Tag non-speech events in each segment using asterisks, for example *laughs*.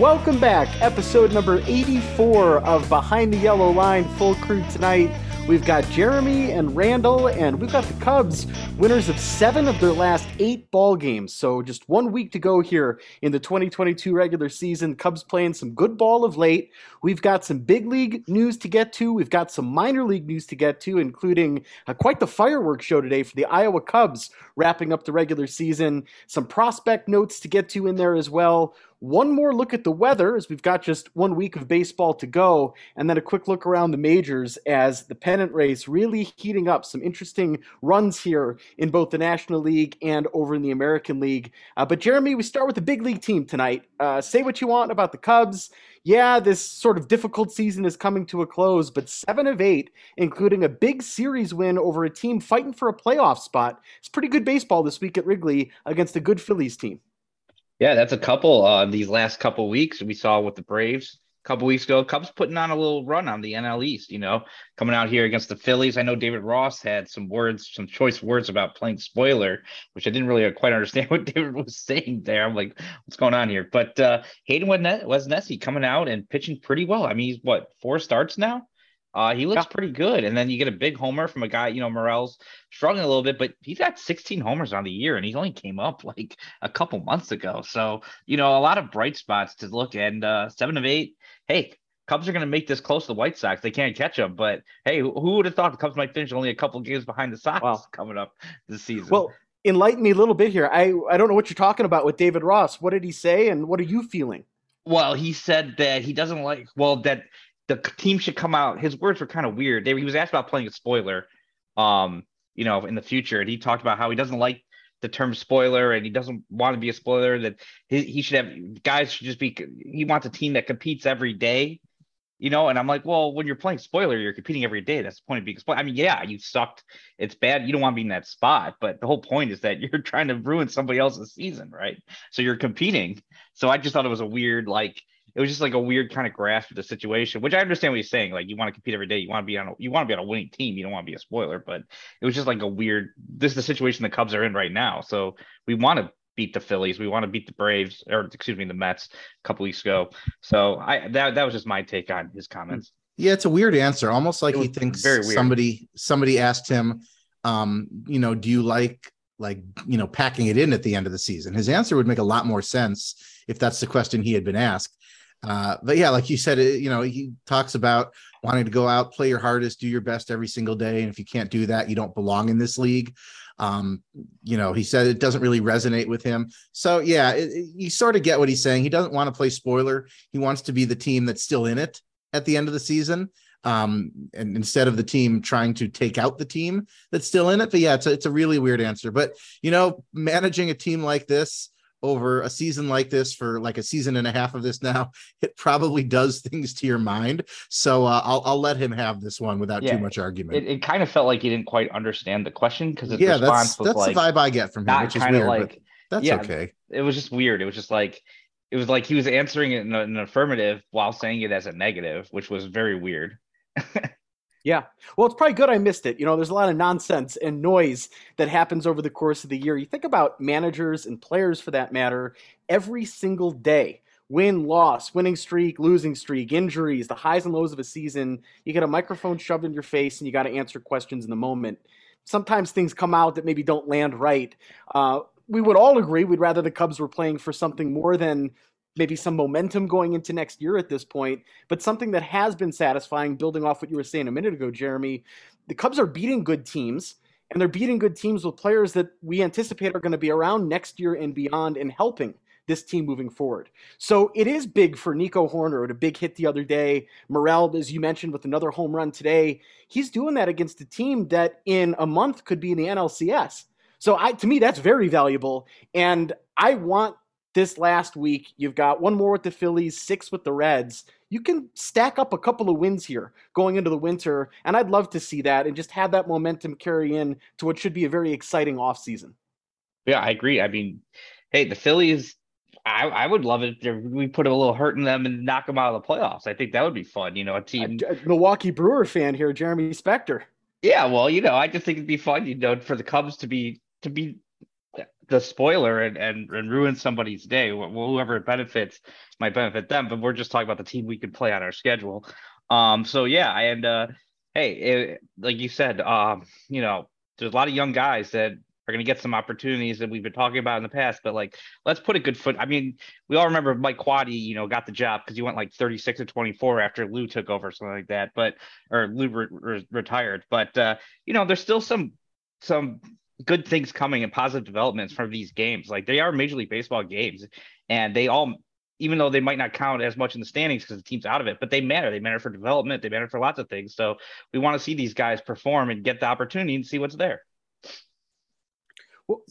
Welcome back, episode number 84 of Behind the Yellow Line, full crew tonight. We've got Jeremy and Randall, and we've got the Cubs, winners of seven of their last eight ball games. So just one week to go here in the 2022 regular season. Cubs playing some good ball of late. We've got some big league news to get to. We've got some minor league news to get to, including uh, quite the fireworks show today for the Iowa Cubs wrapping up the regular season. Some prospect notes to get to in there as well one more look at the weather as we've got just one week of baseball to go, and then a quick look around the majors as the pennant race really heating up. Some interesting runs here in both the National League and over in the American League. Uh, but Jeremy, we start with the big league team tonight. Uh, say what you want about the Cubs. Yeah, this sort of difficult season is coming to a close, but seven of eight, including a big series win over a team fighting for a playoff spot. It's pretty good baseball this week at Wrigley against a good Phillies team. Yeah, that's a couple. Uh, these last couple weeks we saw with the Braves a couple weeks ago. Cubs putting on a little run on the NL East. You know, coming out here against the Phillies. I know David Ross had some words, some choice words about playing spoiler, which I didn't really *laughs* quite understand what David was saying there. I'm like, what's going on here? But uh, Hayden Wesneski coming out and pitching pretty well. I mean, he's what four starts now. Uh, he looks yeah. pretty good. And then you get a big homer from a guy, you know, Morel's struggling a little bit, but he's got 16 homers on the year and he only came up like a couple months ago. So, you know, a lot of bright spots to look and uh, seven of eight. Hey, Cubs are going to make this close to the White Sox. They can't catch them, but hey, who would have thought the Cubs might finish only a couple games behind the Sox wow. coming up this season? Well, enlighten me a little bit here. I I don't know what you're talking about with David Ross. What did he say, and what are you feeling? Well, he said that he doesn't like well that the team should come out. His words were kind of weird. They, he was asked about playing a spoiler, um, you know, in the future, and he talked about how he doesn't like the term spoiler and he doesn't want to be a spoiler. That he, he should have guys should just be. He wants a team that competes every day, you know. And I'm like, well, when you're playing spoiler, you're competing every day. That's the point of being a spoiler. I mean, yeah, you sucked. It's bad. You don't want to be in that spot, but the whole point is that *laughs* you're trying to ruin somebody else's season, right? So you're competing. So I just thought it was a weird like it was just like a weird kind of grasp of the situation, which I understand what he's saying. Like you want to compete every day, you want to be on a, you want to be on a winning team, you don't want to be a spoiler. But it was just like a weird. This is the situation the Cubs are in right now. So we want to beat the Phillies, we want to beat the Braves, or excuse me, the Mets a couple weeks ago. So I that that was just my take on his comments. Yeah, it's a weird answer, almost like he thinks somebody somebody asked him, um, you know, do you like like you know packing it in at the end of the season? His answer would make a lot more sense if that's the question he had been asked. Uh, but yeah, like you said, you know, he talks about wanting to go out, play your hardest, do your best every single day, and if you can't do that, you don't belong in this league. Um, you know, he said it doesn't really resonate with him. So yeah, it, it, you sort of get what he's saying. He doesn't want to play spoiler. He wants to be the team that's still in it at the end of the season. Um, and instead of the team trying to take out the team that's still in it. But yeah, it's a, it's a really weird answer. But you know, managing a team like this, over a season like this for like a season and a half of this now, *laughs* it probably does things to your mind. So uh, I'll I'll let him have this one without yeah, too much argument. It, it, kind of felt like he didn't quite understand the question because his yeah, response that's, was that's like the vibe I get from him, which is weird. Like, that's yeah, okay. It was just weird. It was just like it was like he was answering it in an affirmative while saying it as a negative, which was very weird. *laughs* Yeah. Well, it's probably good I missed it. You know, there's a lot of nonsense and noise that happens over the course of the year. You think about managers and players for that matter every single day win, loss, winning streak, losing streak, injuries, the highs and lows of a season. You get a microphone shoved in your face and you got to answer questions in the moment. Sometimes things come out that maybe don't land right. Uh, we would all agree we'd rather the Cubs were playing for something more than maybe some momentum going into next year at this point, but something that has been satisfying, building off what you were saying a minute ago, Jeremy. The Cubs are beating good teams, and they're beating good teams with players that we anticipate are going to be around next year and beyond and helping this team moving forward. So it is big for Nico Hoerner. with a big hit the other day. Morel, as you mentioned, with another home run today. He's doing that against a team that in a month could be in the NLCS. So I, to me, that's very valuable. And I want this last week. You've got one more with the Phillies, six with the Reds. You can stack up a couple of wins here going into the winter, and I'd love to see that and just have that momentum carry in to what should be a very exciting offseason. Yeah, I agree. I mean, hey, the Phillies, I, I would love it if we put a little hurt in them and knock them out of the playoffs. I think that would be fun. You know, a team. A Milwaukee Brewer fan here, Jeremy Spector. Yeah, well, you know, I just think it'd be fun, you know, for the Cubs to be to be the spoiler and, and and ruin somebody's day. Whoever it benefits might benefit them, but we're just talking about the team we could play on our schedule. Um, so yeah, and uh, hey, it, like you said, um, you know, there's a lot of young guys that are going to get some opportunities that we've been talking about in the past. But like, let's put a good foot. I mean, we all remember Mike Quade, you know, got the job because he went like 36 to 24 after Lou took over, something like that. But or Lou re- re- retired. But uh, you know, there's still some some good things coming and positive developments from these games. Like they are Major League Baseball games, and they all, even though they might not count as much in the standings because the team's out of it, but they matter. They matter for development. They matter for lots of things. So we want to see these guys perform and get the opportunity and see what's there. Well,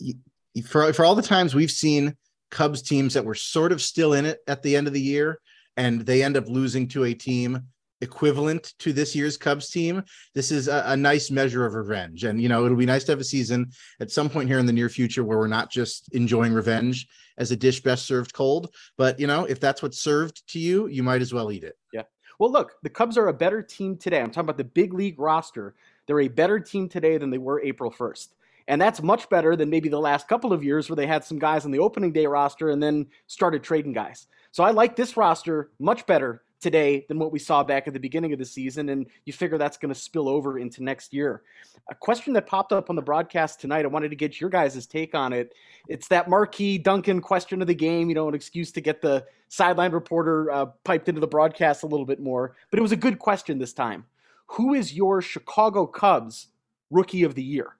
for for all the times we've seen Cubs teams that were sort of still in it at the end of the year, and they end up losing to a team equivalent to this year's Cubs team. This is a, a, nice measure of revenge. And, you know, it'll be nice to have a season at some point here in the near future where we're not just enjoying revenge as a dish best served cold. But, you know, if that's what's served to you, you might as well eat it. Yeah. Well, look, the Cubs are a better team today. I'm talking about the big league roster. They're a better team today than they were April 1st. And that's much better than maybe the last couple of years where they had some guys on the opening day roster and then started trading guys. So I like this roster much better today than what we saw back at the beginning of the season. And you figure that's going to spill over into next year. A question that popped up on the broadcast tonight, I wanted to get your guys' take on it. It's that marquee Duncan question of the game, you know, an excuse to get the sideline reporter uh, piped into the broadcast a little bit more. But it was a good question this time. Who is your Chicago Cubs rookie of the year?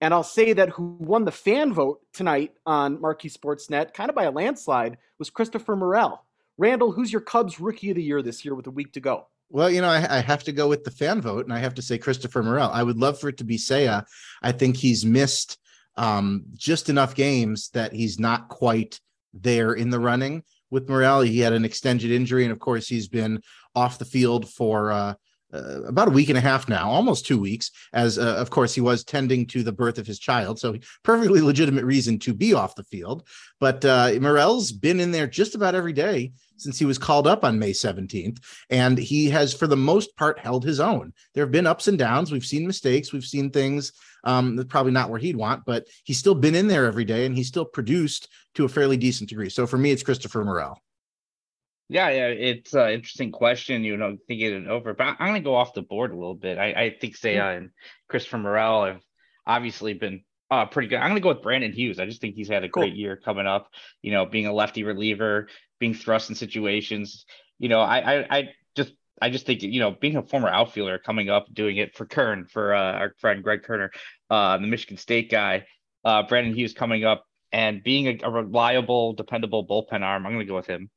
And I'll say that who won the fan vote tonight on Marquee Sportsnet, kind of by a landslide, was Christopher Morel. Randall, who's your Cubs rookie of the year this year with a week to go? Well, you know, I, I, have to go with the fan vote, and I have to say Christopher Morel. I would love for it to be Seiya. I think he's missed um, just enough games that he's not quite there in the running. With Morel, he had an extended injury, and of course, he's been off the field for uh, uh, about a week and a half now, almost two weeks, as uh, of course he was tending to the birth of his child. So perfectly *laughs* legitimate reason to be off the field. But uh, Morel's been in there just about every day since he was called up on May 17th. And he has, for the most part, held his own. There have been ups and downs. We've seen mistakes. We've seen things um, probably not where he'd want, but he's still been in there every day and he's still produced to a fairly decent degree. So for me, it's Christopher Morel. Yeah, yeah, it's an interesting question. You know, thinking it over, but I'm going to go off the board a little bit. I, I think Seiya and Christopher Morel have obviously been uh, pretty good. I'm going to go with Brandon Hughes. I just think he's had a cool. great year coming up. You know, being a lefty reliever, being thrust in situations. You know, I, I, I just, I just think you know, being a former outfielder coming up, doing it for Kern for uh, our friend Greg Kerner, uh, the Michigan State guy, uh, Brandon Hughes coming up and being a, a reliable, dependable bullpen arm. I'm going to go with him.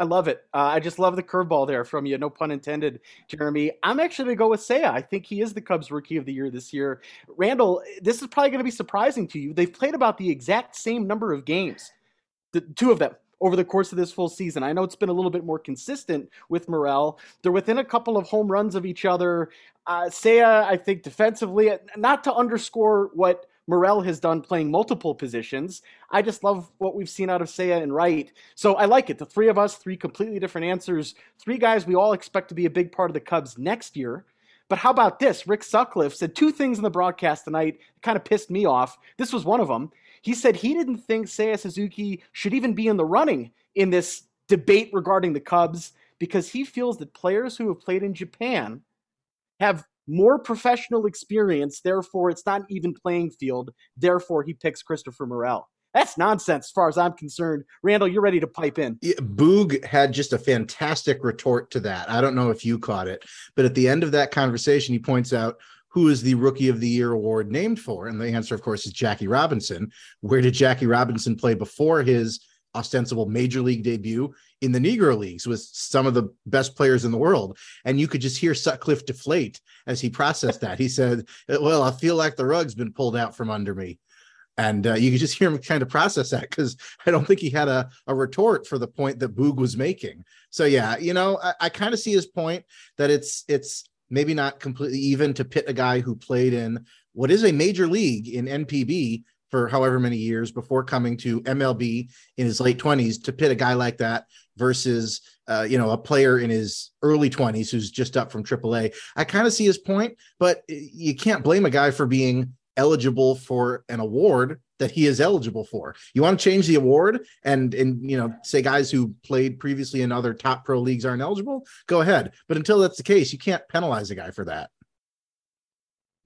I love it. Uh, I just love the curveball there from you. No pun intended, Jeremy. I'm actually going to go with Seiya. I think he is the Cubs Rookie of the Year this year. Randall, this is probably going to be surprising to you. They've played about the exact same number of games, the two of them over the course of this full season. I know it's been a little bit more consistent with Morel. They're within a couple of home runs of each other. Uh, Seiya, I think defensively, not to underscore what Morel has done playing multiple positions. I just love what we've seen out of Seiya and Wright. So I like it. The three of us, three completely different answers. Three guys we all expect to be a big part of the Cubs next year. But how about this? Rick Sutcliffe said two things in the broadcast tonight that kind of pissed me off. This was one of them. He said he didn't think Seiya Suzuki should even be in the running in this debate regarding the Cubs because he feels that players who have played in Japan have more professional experience, therefore it's not even playing field. Therefore, he picks Christopher Morel. That's nonsense as far as I'm concerned. Randall, you're ready to pipe in. Yeah, Boog had just a fantastic retort to that. I don't know if you caught it, but at the end of that conversation, he points out who is the Rookie of the Year award named for? And the answer, of course, is Jackie Robinson. Where did Jackie Robinson play before his ostensible major league debut in the Negro Leagues with some of the best players in the world. And you could just hear Sutcliffe deflate as he processed that. He *laughs* said, Well, I feel like the rug's been pulled out from under me. And uh, you could just hear him kind of process that because *laughs* I don't think he had a, a retort for the point that Boog was making. So yeah, you know, I, I kind of see his point that it's it's maybe not completely even to pit a guy who played in what is a major league in NPB for however many years before coming to MLB in his late 20s to pit a guy like that versus uh, you know a player in his early 20s who's just up from AAA. I kind of see his point, but you can't blame a guy for being eligible for an award that he is eligible for. You want to change the award and and you know say guys who played previously in other top pro leagues aren't eligible, go ahead. But until that's the case, you can't penalize a guy for that.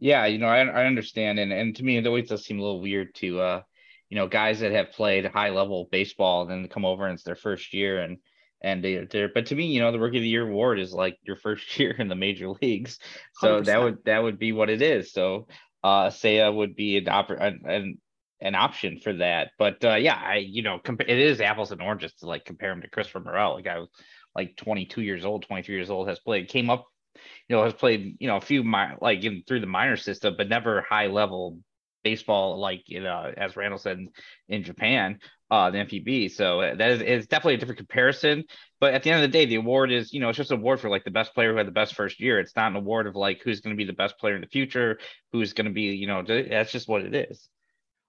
Yeah, you know, I, I understand, and and to me, it always does seem a little weird to, uh, you know, guys that have played high level baseball and then come over and it's their first year, and and they, they're, but to me, you know, the rookie of the year award is like your first *laughs* year in the major leagues, so 100%. that would that would be what it is. So, uh, Seiya would be an, op- an an option for that, but uh, yeah, I you know, compa- it is apples and oranges to like compare him to Christopher Morel, a guy was like 22 years old, 23 years old, has played, came up you know, has played, you know, a few mi- like in through the minor system, but never high level baseball like you know, as Randall said in, in Japan, uh, the NPB. So uh, that is it's definitely a different comparison. But at the end of the day, the award is, you know, it's just an award for like the best player who had the best first year. It's not an award of like who's going to be the best player in the future, who's going to be, you know, that's just what it is.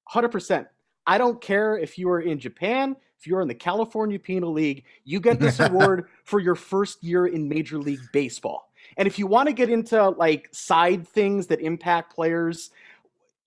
Hundred percent. I don't care if you are in Japan, if you're in the California Penal League, you get this *laughs* award for your first year in Major League Baseball. And if you want to get into like side things that impact players,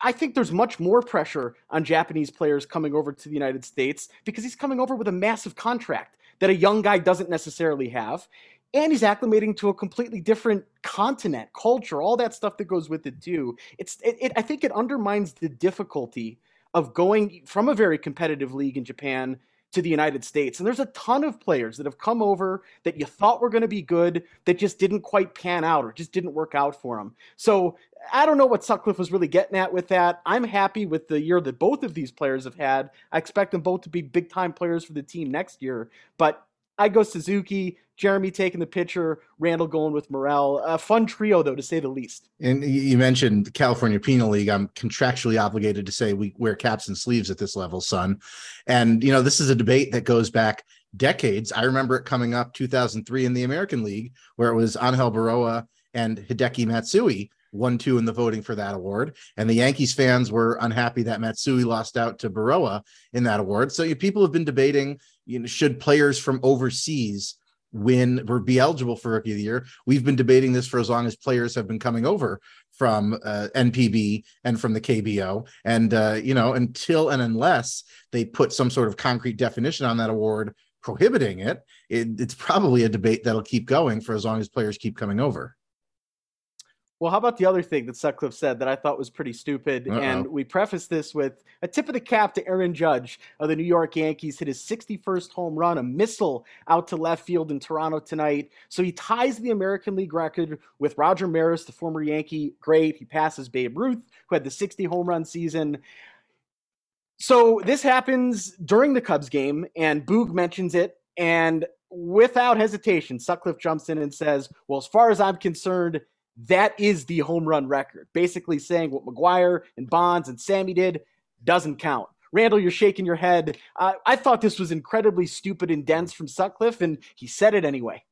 I think there's much more pressure on Japanese players coming over to the United States because he's coming over with a massive contract that a young guy doesn't necessarily have. And he's acclimating to a completely different continent, culture, all that stuff that goes with it too. It's, it, it, I think it undermines the difficulty of going from a very competitive league in Japan to the United States. And there's a ton of players that have come over that you thought were going to be good that just didn't quite pan out or just didn't work out for them. So I don't know what Sutcliffe was really getting at with that. I'm happy with the year that both of these players have had. I expect them both to be big time players for the team next year. But I go Suzuki, Jeremy taking the pitcher, Randall going with Morel. A fun trio, though, to say the least. And you mentioned the California Penal League. I'm contractually obligated to say we wear caps and sleeves at this level, son. And, you know, this is a debate that goes back decades. I remember it coming up 2003 in the American League, where it was Angel Berroa and Hideki Matsui one two in the voting for that award and the yankees fans were unhappy that matsui lost out to Berroa in that award so you people have been debating you know should players from overseas win or be eligible for rookie of the year. We've been debating this for as long as players have been coming over from uh, NPB and from the KBO. And, uh, you know, until and unless they put some sort of concrete definition on that award prohibiting it, it it's probably a debate that'll keep going for as long as players keep coming over. Well, how about the other thing that Sutcliffe said that I thought was pretty stupid? Uh-oh. And we preface this with a tip of the cap to Aaron Judge of the New York Yankees. Hit his 61st home run, a missile out to left field in Toronto tonight. So he ties the American League record with Roger Maris, the former Yankee great. He passes Babe Ruth, who had the 60 home run season. So this happens during the Cubs game, and Boog mentions it. And without hesitation, Sutcliffe jumps in and says, Well, as far as I'm concerned, that is the home run record. Basically saying what McGwire and Bonds and Sammy did doesn't count. Randall, you're shaking your head. Uh, I thought this was incredibly stupid and dense from Sutcliffe, and he said it anyway.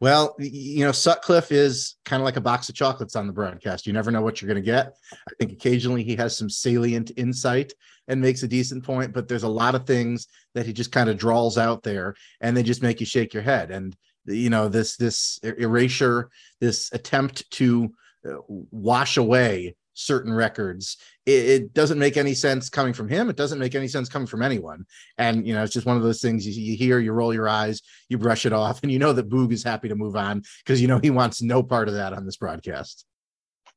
Well, you know, Sutcliffe is kind of like a box of chocolates on the broadcast. You never know what you're going to get. I think occasionally he has some salient insight and makes a decent point, but there's a lot of things that he just kind of draws out there and they just make you shake your head. And you know this this erasure this attempt to uh, wash away certain records. It, it, doesn't make any sense coming from him. It doesn't make any sense coming from anyone. And you know it's just one of those things you, you hear you roll your eyes you brush it off *laughs* and you know that boog is happy to move on because you know he wants no part of that on this broadcast.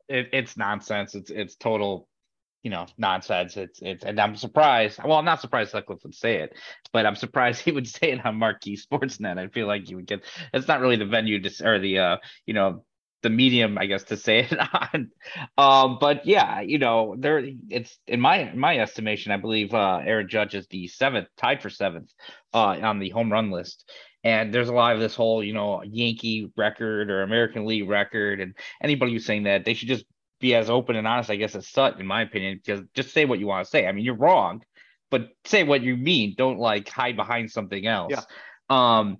It, it's nonsense. It's it's total you know nonsense. It's it's and I'm surprised. Well, I'm not surprised Sutcliffe would say it, but I'm surprised *laughs* he would say it on Marquee Sportsnet. I feel like you would get. It's not really the venue to or the uh you know the medium, I guess, to say it *laughs* on. Um, but yeah, you know, there it's in my my estimation, I believe uh Aaron Judge is the seventh, tied for seventh uh on the home run list. And there's a lot of this whole, you know, Yankee record or American League record, and anybody who's saying that they should just be as open and honest, I guess, as Sut, in my opinion, because just say what you want to say. I mean, you're wrong, but say what you mean. Don't like hide behind something else. Yeah. Um,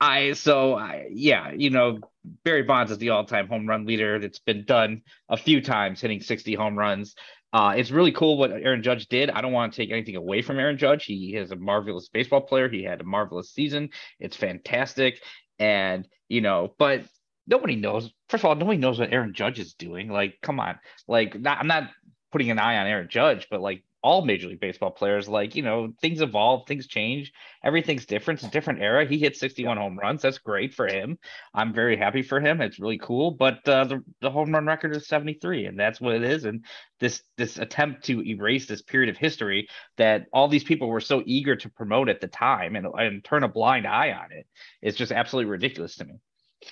I so I, yeah, you know, Barry Bonds is the all-time home run leader. That's been done a few times, hitting 60 home runs. Uh, it's really cool what Aaron Judge did. I don't want to take anything away from Aaron Judge. He is a marvelous baseball player. He had a marvelous season. It's fantastic. And, you know, but nobody knows. First of all, nobody knows what Aaron Judge is doing. Like, come on. Like, not, I'm not putting an eye on Aaron Judge, but like all Major League Baseball players. Like, you know, things evolve, things change, everything's different. It's a different era. He hit 61 home runs. That's great for him. I'm very happy for him. It's really cool. But uh, the, the home run record is 73, and that's what it is. And this this attempt to erase this period of history that all these people were so eager to promote at the time and, and turn a blind eye on it is just absolutely ridiculous to me.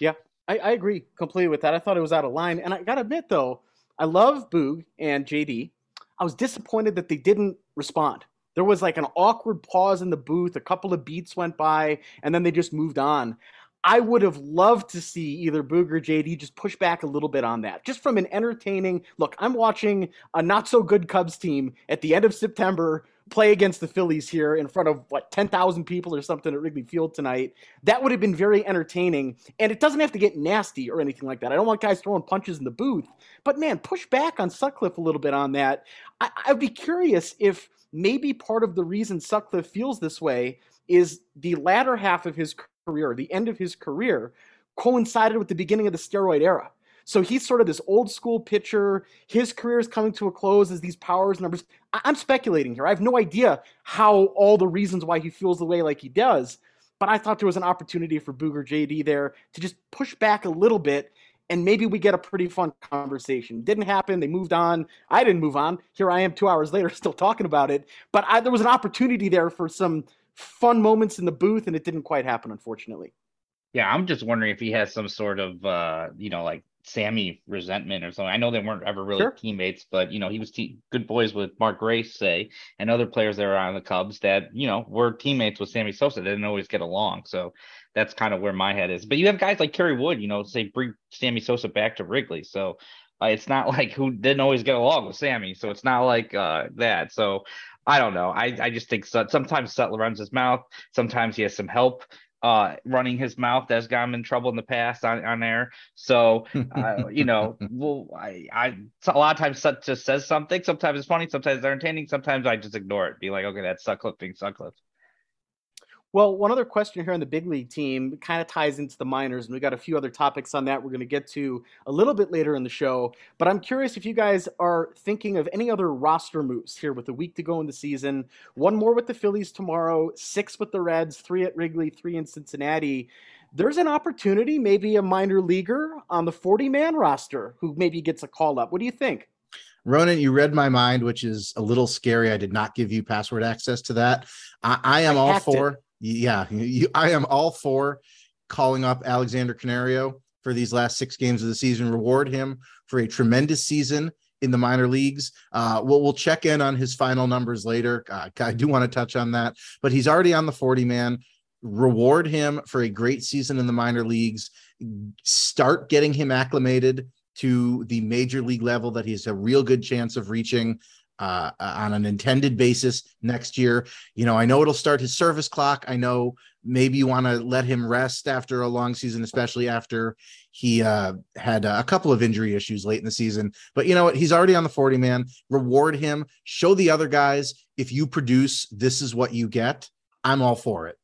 Yeah, I, I agree completely with that. I thought it was out of line. And I got to admit, though, I love Boog and JD. I was disappointed that they didn't respond. There was like an awkward pause in the booth. A couple of beats went by, and then they just moved on. I would have loved to see either Boog or JD just push back a little bit on that. Just from an entertaining look, I'm watching a not so good Cubs team at the end of September play against the Phillies here in front of what 10,000 people or something at Wrigley Field tonight. That would have been very entertaining. And it doesn't have to get nasty or anything like that. I don't want guys throwing punches in the booth, but man, push back on Sutcliffe a little bit on that. I, I'd be curious if maybe part of the reason Sutcliffe feels this way is the latter half of his career, the end of his career, coincided with the beginning of the steroid era. So he's sort of this old school pitcher. His career is coming to a close as these powers numbers. I- am speculating here. I have no idea how all the reasons why he feels the way like he does. But I thought there was an opportunity for Boog or JD there to just push back a little bit and maybe we get a pretty fun conversation. Didn't happen. They moved on. I didn't move on. Here I am two hours *laughs* later still talking about it. But I, there was an opportunity there for some fun moments in the booth, and it didn't quite happen, unfortunately. Yeah, I'm just wondering if he has some sort of, uh, you know, like Sammy resentment or something. I know they weren't ever really sure. teammates, but you know he was te- good boys with Mark Grace, say, and other players that were on the Cubs that you know were teammates with Sammy Sosa. They didn't always get along, so that's kind of where my head is. But you have guys like Kerry Wood, you know, say bring Sammy Sosa back to Wrigley, so uh, it's not *laughs* like who didn't always get along with Sammy, so it's not like uh, that. So I don't know. I I just think sometimes Sutler runs his mouth. Sometimes he has some help uh, running his mouth that's got him in trouble in the past on, on air. So, uh, you know, *laughs* well, I, I, a lot of times Sut just says something. Sometimes it's funny. Sometimes it's entertaining. Sometimes I just ignore it. Be like, okay, that's Sutcliffe being Sutcliffe. Well, one other question here on the big league team kind of ties into the minors, and we got a few other topics on that we're going to get to a little bit later in the show. But I'm curious if you guys are thinking of any other roster moves here with a week to go in the season. One more with the Phillies tomorrow, six with the Reds, three at Wrigley, three in Cincinnati. There's an opportunity, maybe a minor leaguer on the 40 man roster who maybe gets a call up. What do you think? Ronan, you read my mind, which is a little scary. I did not give you password access to that. I, I am I all for. It yeah, you, I am all for calling up Alexander Canario for these last six games of the season. Reward him for a tremendous season in the minor leagues. Uh, we'll, we'll check in on his final numbers later. Uh, I do want to touch on that, but he's already on the 40 man. Reward him for a great season in the minor leagues. Start getting him acclimated to the major league level that he's a real good chance of reaching uh, on an intended basis next year. You know, I know it'll start his service clock. I know maybe you want to let him rest after a long season, especially after he uh, had a couple of injury issues late in the season. But you know what? He's already on the 40 man. Reward him. Show the other guys if you produce, this is what you get. I'm all for it.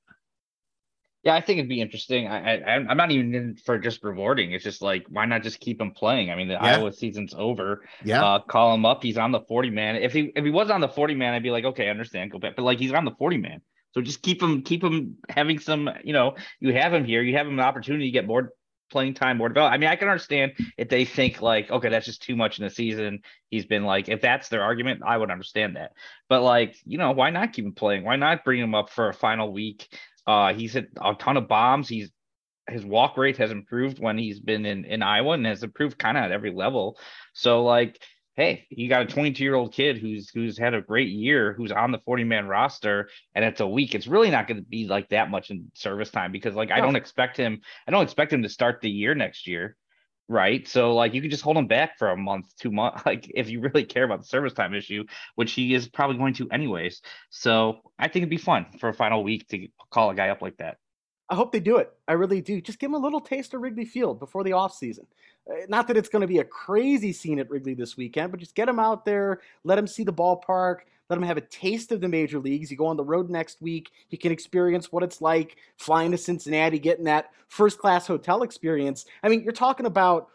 Yeah, I think it'd be interesting. I, I am not even in for just rewarding. It's just like why not just keep him playing? I mean, the yeah. Iowa season's over. Yeah, uh, call him up. He's on the 40 man. If he if he was on the 40 man, I'd be like, okay, I understand, go back. But like he's on the 40 man, so just keep him keep him having some. You know, you have him here. You have him an opportunity to get more playing time, more develop. I mean, I can understand if they think like, okay, that's just too much in the season. He's been like, if that's their argument, I would understand that. But like, you know, why not keep him playing? Why not bring him up for a final week? Uh, he's hit a ton of bombs. He's his walk rate has improved when he's been in in Iowa and has improved kind of at every level. So like, hey, you got a 22 year old kid who's who's had a great year, who's on the 40 man roster, and it's a week. It's really not going to be like that much in service time because like I don't expect him. I don't expect him to start the year next year right? So like you could just hold him back for a month, two months, *laughs* like if you really care about the service time issue, which he is probably going to anyways. So I think it'd be fun for a final week to call a guy up like that. I hope they do it. I really do. Just give him a little taste of Wrigley Field before the offseason. Uh, not that it's going to be a crazy scene at Wrigley this weekend, but just get him out there, let him see the ballpark, let him have a taste of the major leagues. You go on the road next week, he can experience what it's like flying to Cincinnati, getting that first class hotel experience. I mean, you're talking about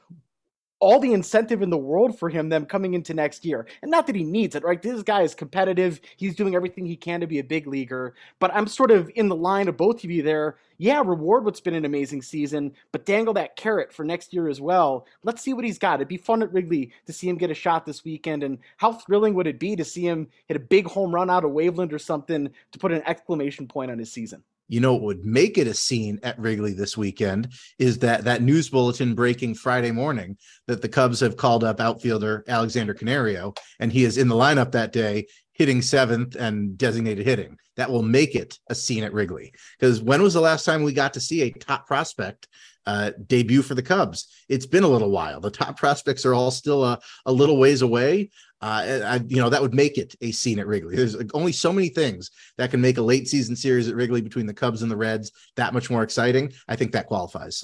all the incentive in the world for him them coming into next year. And not that he needs it, right? This guy is competitive. He's doing everything he can to be a big leaguer. But I'm sort of in the line of both of you there. Yeah, reward what's been an amazing season, but dangle that carrot for next year as well. Let's see what he's got. It'd be fun at Wrigley to see him get a shot this weekend. And how thrilling would it be to see him hit a big home run out of Waveland or something to put an exclamation point on his season? You know what would make it a scene at Wrigley this weekend is that that news bulletin breaking Friday morning that the Cubs have called up outfielder Alexander Canario and he is in the lineup that day hitting seventh and designated hitting. That will make it a scene at Wrigley. Because when was the last time we got to see a top prospect uh, debut for the Cubs? It's been a little while. The top prospects are all still a, a little ways away uh, I, you know, that would make it a scene at Wrigley. There's only so many things that can make a late season series at Wrigley between the Cubs and the Reds that much more exciting. I think that qualifies.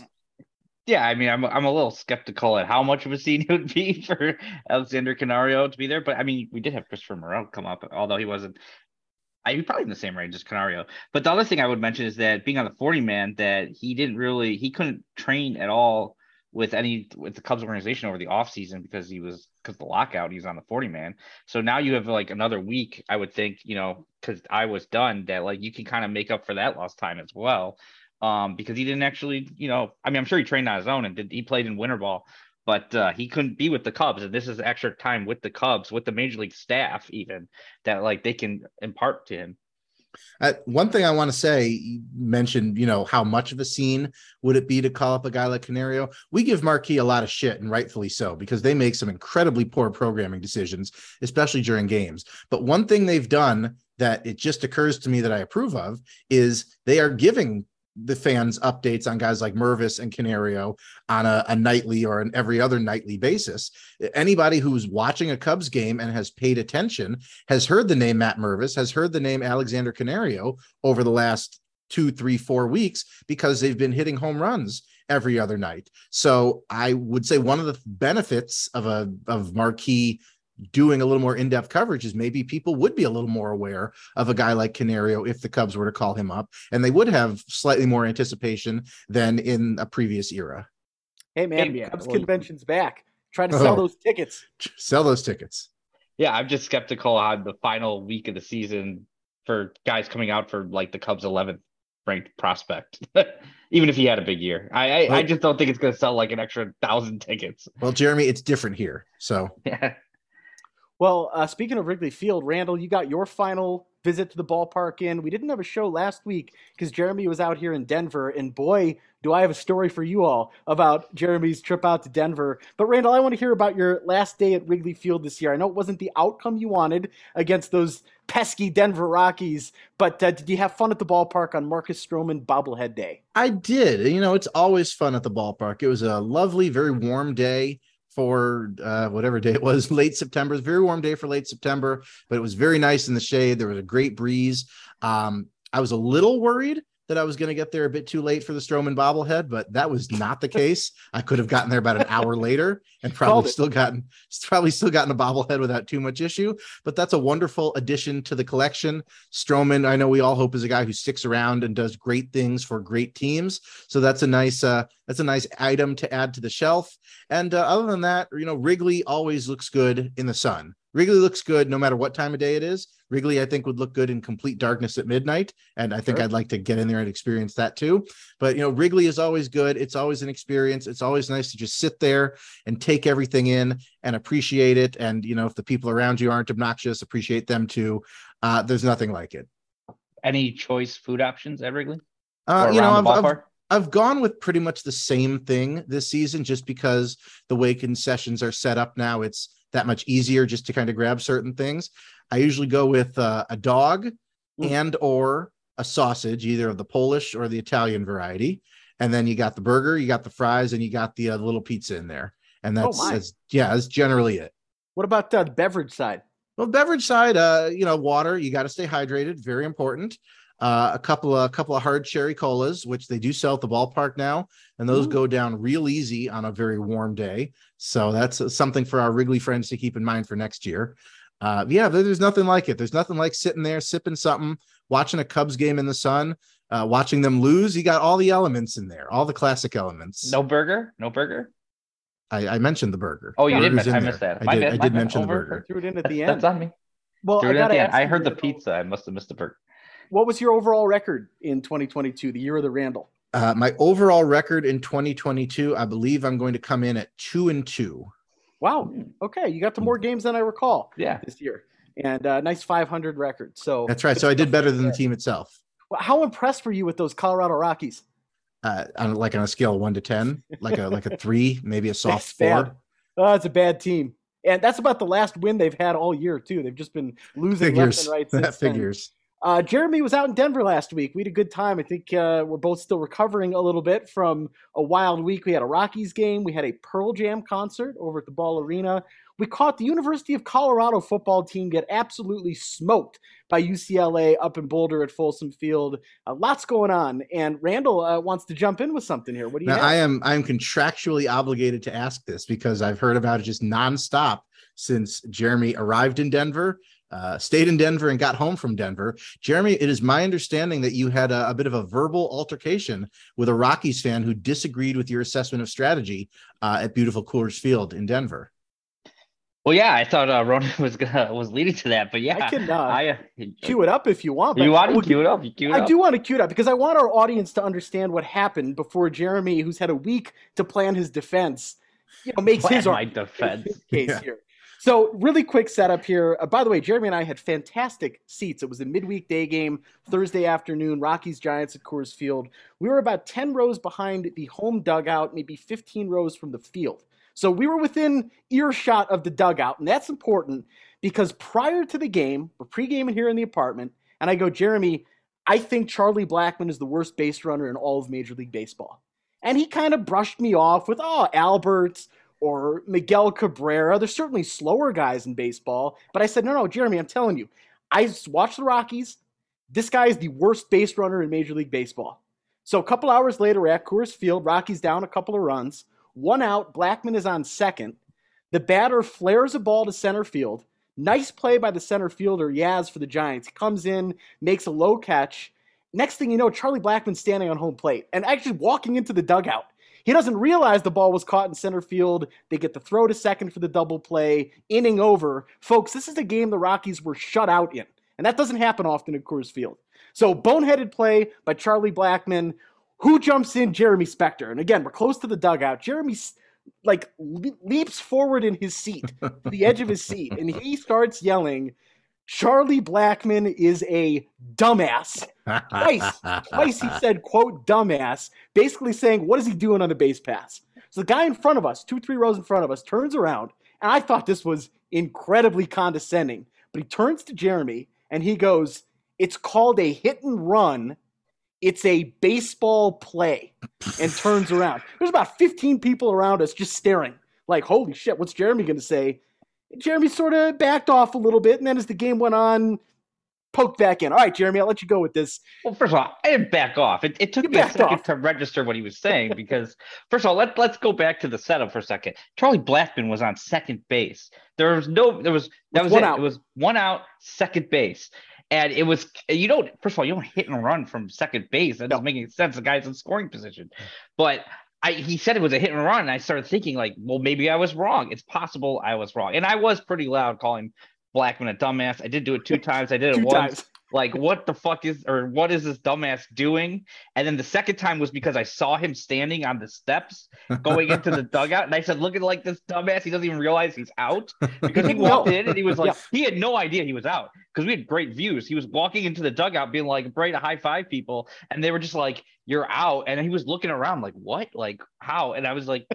Yeah, I mean, I'm I'm a little skeptical at how much of a scene *laughs* it would be for Alexander Canario to be there, but I mean, we did have Christopher Morel come up, although he wasn't. I probably in the same range as Canario. But the other thing I would mention is that being on the 40 man, that he didn't really he couldn't train at all with any with the Cubs organization over the offseason because he was because the lockout he's on the 40 man. So now you have like another week, I would think, you know, because I was done that like you can kind of make up for that lost time as well. Um, because he didn't actually, you know, I mean, I'm sure he trained on his own and did he played in winter ball, but uh, he couldn't be with the Cubs. And this is extra time with the Cubs, with the major league staff, even that like they can impart to him. Uh, one thing I want to say, you mentioned, you know, how much of a scene would it be to call up a guy like Canario? We give Marquee a lot of shit, and rightfully so, because they make some incredibly poor programming decisions, especially during games. But one thing they've done that it just occurs to me that I approve of is they are giving the fans updates on guys like Mervis and Canario on a, a, nightly or an every other nightly basis. Anybody who's watching a Cubs game and has paid attention has heard the name Matt Mervis, has heard the name Alexander Canario over the last two, three, four weeks because they've been hitting home runs every other night. So I would say one of the benefits of a of marquee doing a little more in-depth coverage is maybe people would be a little more aware of a guy like Canario if the Cubs were to call him up, and they would have slightly more anticipation than in a previous era. Hey man, hey, Cubs well, convention's back. Try to oh. sell oh, those tickets. Sell those tickets. Yeah, I'm just skeptical on the final week of the season for guys coming out for like the Cubs 11th ranked prospect. *laughs* Even if he had a big year, I I, well, I just don't think it's going to sell like an extra thousand tickets. Well, Jeremy, it's different here, so *laughs* yeah. Well, uh, speaking of Wrigley Field, Randall, you got your final visit to the ballpark in. We didn't have a show last week because Jeremy was out here in Denver, and boy, do I have a story for you all about Jeremy's trip out to Denver. But Randall, I want to hear about your last day at Wrigley Field this year. I know it wasn't the outcome you wanted against those pesky Denver Rockies, but uh, did you have fun at the ballpark on Marcus Stroman bobblehead day? I did. You know, it's always fun at the ballpark. It was a lovely, very warm day for uh, whatever day it was, *laughs* late September. It was a very warm day for late September, but it was very nice in the shade. There was a great breeze. Um, I was a little worried that I was going to get there a bit too late for the Stroman bobblehead, but that was not the case. I could have gotten there about an hour later and probably still gotten probably still gotten a bobblehead without too much issue. But that's a wonderful addition to the collection. Stroman, I know we all hope is a guy who sticks around and does great things for great teams. So that's a nice uh, that's a nice item to add to the shelf. And uh, other than that, you know, Wrigley always looks good in the sun. Wrigley looks good no matter what time of day it is. Wrigley, I think, would look good in complete darkness at midnight. And I think sure. I'd like to get in there and experience that too. But, you know, Wrigley is always good. It's always an experience. It's always nice to just sit there and take everything in and appreciate it. And, you know, if the people around you aren't obnoxious, appreciate them too. Uh, there's nothing like it. Any choice food options at Wrigley? Uh, you know, I've, I've, I've gone with pretty much the same thing this season just because the way concessions are set up now, it's that much easier just to kind of grab certain things. I usually go with uh, a dog mm. and or a sausage, either of the Polish or the Italian variety. And then you got the burger, you got the fries, and you got the uh, little pizza in there. And that's, oh that's yeah, that's generally it. What about uh, the beverage side? Well, beverage side, uh, you know, water. You got to stay hydrated. Very important uh, a couple of a couple of hard cherry colas, which they do sell at the ballpark now, and those Ooh. go down real easy on a very warm day. So that's something for our Wrigley friends to keep in mind for next year. Uh, yeah, there's nothing like it. There's nothing like sitting there sipping something, watching a Cubs game in the sun, uh, watching them lose. You got all the elements in there, all the classic elements. No burger, no burger. I, I mentioned the burger. Oh, you did miss. I missed that. I did, I did mention the burger. I threw it in at the end. That's on me. Well, I, got I heard the pizza. I must have missed the burger. What was your overall record in 2022, the year of the Randall? Uh, my overall record in 2022, I believe I'm going to come in at two and two. Wow. Okay, you got to more games than I recall. Yeah. This year, and uh, nice 500 record. So that's right. So I did better than the team itself. Well, how impressed were you with those Colorado Rockies? Uh, on like on a scale of one to ten, like a like a three, maybe a *laughs* soft four. Bad. Oh, it's a bad team, and that's about the last win they've had all year too. They've just been losing figures. left and right. *laughs* that figures. Uh, Jeremy was out in Denver last week. We had a good time. I think uh, we're both still recovering a little bit from a wild week. We had a Rockies game. We had a Pearl Jam concert over at the Ball Arena. We caught the University of Colorado football team get absolutely smoked by UCLA up in Boulder at Folsom Field. Uh, lots going on, and Randall uh, wants to jump in with something here. What do you? Now, I am I am contractually obligated to ask this because I've heard about it just nonstop since Jeremy arrived in Denver uh, stayed in Denver and got home from Denver. Jeremy, it is my understanding that you had a, a, bit of a verbal altercation with a Rockies fan who disagreed with your assessment of strategy uh, at beautiful Coors Field in Denver. Well, yeah, I thought uh, Ronan *laughs* was gonna, was leading to that, but yeah, I can uh, I, uh, cue it up if you want. you want to cue it up? Cue it I up. do want to cue it up because I want our audience to understand what happened before Jeremy, who's had a week to plan his defense, you know, makes plan his, my defense his case yeah. here. So, really quick setup here. Uh, by the way, Jeremy and I had fantastic seats. It was a midweek day game, Thursday afternoon, Rockies Giants at Coors Field. We were about 10 rows behind the home dugout, maybe 15 rows from the field. So, we were within earshot of the dugout, and that's important because prior to the game, we're pre-gaming here in the apartment, and I go, Jeremy, I think Charlie Blackmon is the worst base runner in all of Major League Baseball. And he kind of brushed me off with, oh, Albert or Miguel Cabrera. There's certainly slower guys in baseball, but I said, no, no, Jeremy, I'm telling you, I watched the Rockies. This guy is the worst base runner in Major League Baseball. So a couple hours later, we're at Coors Field. Rockies down a couple of runs. One out. Blackmon is on second. The batter flares a ball to center field. Nice play by the center fielder, Yaz, for the Giants. He comes in, makes a low catch. Next thing you know, Charlie Blackmon's standing on home plate and actually walking into the dugout. He doesn't realize the ball was caught in center field. They get the throw to second for the double play, inning over. Folks, this is a game the Rockies were shut out in, and that doesn't happen often at Coors Field. So, boneheaded play by Charlie Blackmon. Who jumps in? Jeremy Spector. And again, we're close to the dugout. Jeremy like leaps forward in his seat to the edge of his seat, and he starts yelling, Charlie Blackmon is a dumbass. Twice, *laughs* twice he said, quote, dumbass, basically saying, what is he doing on the base pass? So the guy in front of us, two, three rows in front of us, turns around, and I thought this was incredibly condescending. But he turns to Jeremy and he goes, It's called a hit and run. It's a baseball play. And turns around. There's about 15 people around us just staring, like, holy shit, what's Jeremy going to say? Jeremy sort of backed off a little bit, and then as the game went on, poked back in. All right, Jeremy, I'll let you go with this. Well, first of all, I didn't back off. It, it took you me a second off. to register what he was saying because, *laughs* first of all, let, let's go back to the setup for a second. Charlie Blackmon was on second base. There was no, there was, that was, was it. Out. It was one out, second base. And it was, you don't, first of all, you don't hit and run from second base. That doesn't make any sense. The guy's in scoring position. Mm. But I, he said it was a hit and run, and I started thinking like, well, maybe I was wrong. It's possible I was wrong, and I was pretty loud calling Blackmon a dumbass. I did do it two *laughs* times. I did it once. Times like what the fuck is or what is this dumbass doing? And then the second time was because i saw him standing on the steps going into the *laughs* dugout and i said look at like this dumbass. He doesn't even realize he's out. *laughs* Because he walked in and he was like yeah. he had no idea he was out because we had great views. He was walking into the dugout being like ready to high five people and they were just like you're out. And he was looking around like what? Like how? And i was like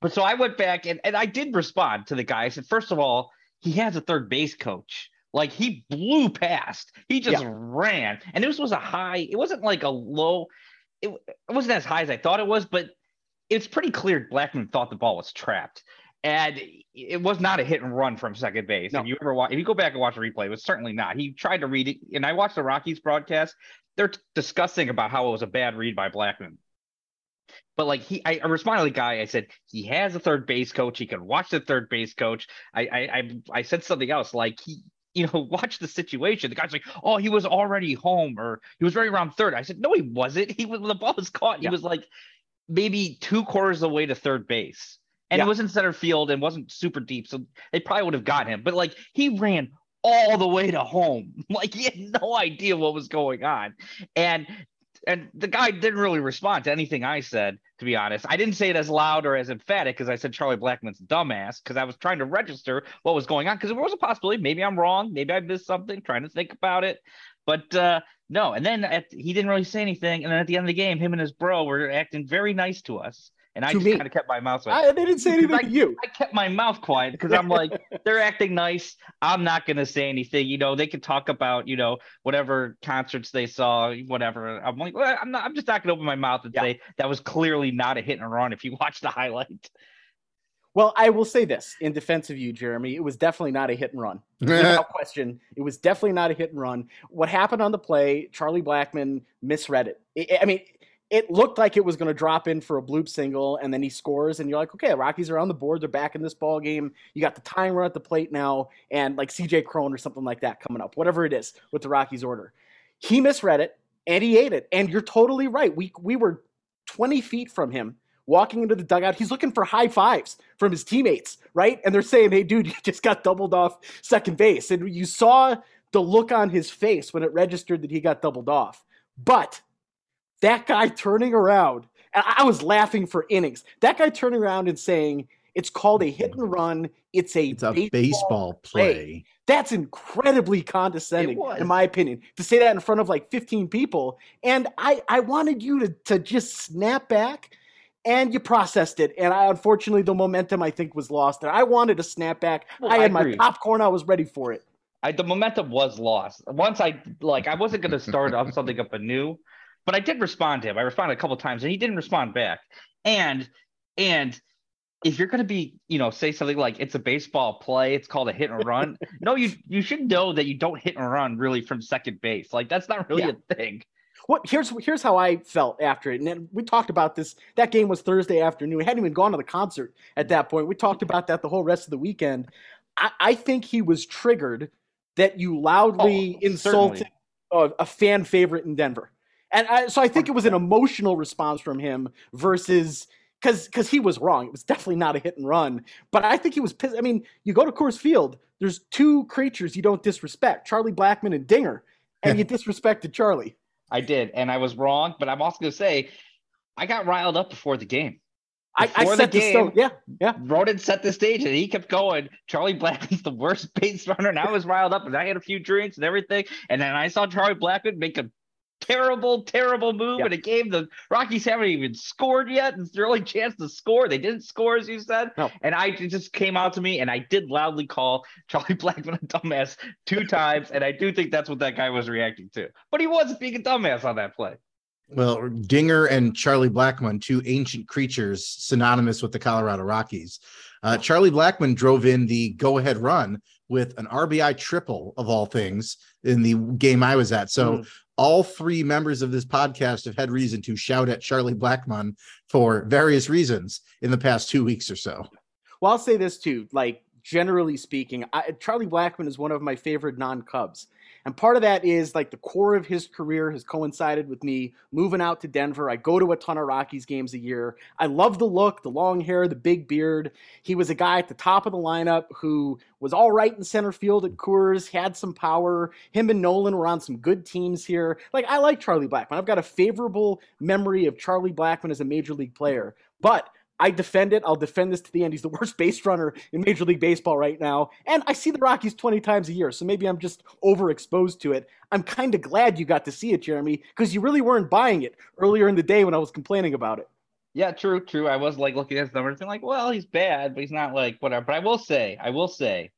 but so i went back and, and i did respond to the guy. I said first of all he has a third base coach like he blew past. He just yeah. ran. And this was a high, it wasn't like a low, it, it wasn't as high as I thought it was, but it's pretty clear Blackmon thought the ball was trapped. And it was not a hit and run from second base. No. If you ever watch, if you go back and watch the replay, it was certainly not. He tried to read it, and I watched the Rockies broadcast. They're t- discussing about how it was a bad read by Blackmon. But like he, I, I responded to the guy. I said he has a third base coach. He can watch the third base coach. I, I, I, I said something else like he, you know, *laughs* watch the situation. The guy's like, oh, he was already home or he was right around third. I said, no, he wasn't. He was, the ball was caught. Yeah. He was like maybe two quarters of the way to third base. and yeah. it was in center field and wasn't super deep, so they probably would have got him. But like he ran all the way to home, *laughs* like he had no idea what was going on, and and the guy didn't really respond to anything I said. To be honest, I didn't say it as loud or as emphatic because I said Charlie Blackmon's dumbass because I was trying to register what was going on because there was a possibility. Maybe I'm wrong. Maybe I missed something. Trying to think about it, but uh, no. And then at, he didn't really say anything. And then at the end of the game, him and his bro were acting very nice to us. And I just kind of kept my mouth. I, they didn't say anything I, to you. I kept my mouth quiet because I'm like, *laughs* they're acting nice. I'm not going to say anything. You know, they could talk about, you know, whatever concerts they saw, whatever. I'm like, well, I'm not. I'm just not going to open my mouth and yeah. say that was clearly not a hit and run. If you *laughs* watch the highlight. Well, I will say this in defense of you, Jeremy. It was definitely not a hit and run. *laughs* Without question. It was definitely not a hit and run. What happened on the play, Charlie Blackmon misread it. I mean, it looked like it was going to drop in for a bloop single, and then he scores, and you're like, okay, the Rockies are on the board. They're back in this ball game. You got the timer at the plate now, and like CJ Cron or something like that coming up, whatever it is with the Rockies order. He misread it, and he ate it. And you're totally right. We we were 20 feet from him walking into the dugout. He's looking for high fives from his teammates, right? And they're saying, hey, dude, *laughs* you just got doubled off second base. And you saw the look on his face when it registered that he got doubled off. But that guy turning around, and I was laughing for innings. That guy turning around and saying, it's called a hit and run. It's a, it's a baseball, baseball play. play. That's incredibly condescending, in my opinion, to say that in front of like 15 people. And I, I wanted you to, to just snap back and you processed it. And I, unfortunately, the momentum I think was lost. And I wanted to snap back. Well, I had I my popcorn. I was ready for it. I, the momentum was lost. Once I like, I wasn't going to start up something up anew. But I did respond to him. I responded a couple times, and he didn't respond back. And and if you're going to be, you know, say something like it's a baseball play, it's called a hit and run. *laughs* no, you you should know that you don't hit and run really from second base. Like that's not really yeah. a thing. What here's here's how I felt after it, and we talked about this. That game was Thursday afternoon. We hadn't even gone to the concert at that point. We talked about that the whole rest of the weekend. I, I think he was triggered that you loudly oh, insulted a, a fan favorite in Denver. And I, so I think it was an emotional response from him versus because because he was wrong. It was definitely not a hit and run. But I think he was pissed. I mean, you go to Coors Field. There's two creatures you don't disrespect: Charlie Blackmon and Dinger, and you *laughs* disrespected Charlie. I did, and I was wrong. But I'm also going to say, I got riled up before the game. Before I, I set the game, the yeah, yeah. Ronan set the stage, and he kept going. Charlie Blackmon's the worst *laughs* base runner, and I was riled up, and I had a few drinks and everything. And then I saw Charlie Blackmon make a terrible, terrible move in a game the Rockies haven't even scored yet. It's their only chance to score. They didn't score, as you said. No. And I just came out to me, and I did loudly call Charlie *laughs* Blackmon a dumbass two times. And I do think that's what that guy was reacting to. But he was being a dumbass on that play. Well, Dinger and Charlie Blackmon, two ancient creatures synonymous with the Colorado Rockies. Uh, Charlie Blackmon drove in the go ahead run with an RBI triple of all things in the game I was at. So mm all three members of this podcast have had reason to shout at Charlie Blackmon for various reasons in the past two weeks or so. Well, I'll say this too. Like generally speaking, I, Charlie Blackmon is one of my favorite non-Cubs. And part of that is like the core of his career has coincided with me moving out to Denver. I go to a ton of Rockies games a year. I love the look, the long hair, the big beard. He was a guy at the top of the lineup who was all right in center field at Coors, had some power. Him and Nolan were on some good teams here. Like, I like Charlie Blackmon. I've got a favorable memory of Charlie Blackmon as a major league player. But I defend it. I'll defend this to the end. He's the *laughs* worst base runner in Major League Baseball right now. And I see the Rockies 20 times a year, so maybe I'm just overexposed to it. I'm kind of glad you got to see it, Jeremy, because you really weren't buying it earlier in the day when I was complaining about it. Yeah, true, true. I was like looking at his numbers and like, well, he's bad, but he's not like whatever. But I will say, I will say,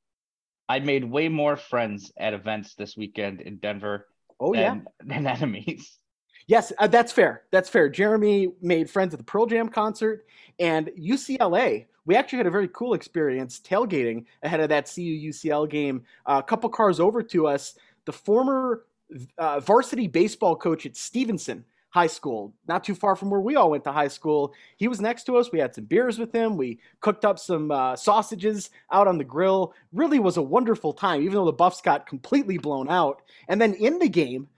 I made way more friends at events this weekend in Denver. Oh than, yeah, than *laughs* enemies. Yes, uh, that's fair. That's fair. Jeremy made friends at the Pearl Jam concert and UCLA. We actually had a very cool experience tailgating ahead of that CU UCLA game. Uh, a couple cars over to us, the former uh, varsity baseball coach at Stevenson High School, not too far from where we all went to high school. He was next to us. We had some beers with him. We cooked up some uh, sausages out on the grill. Really was a wonderful time, even though the Buffs got completely blown out. And then in the game,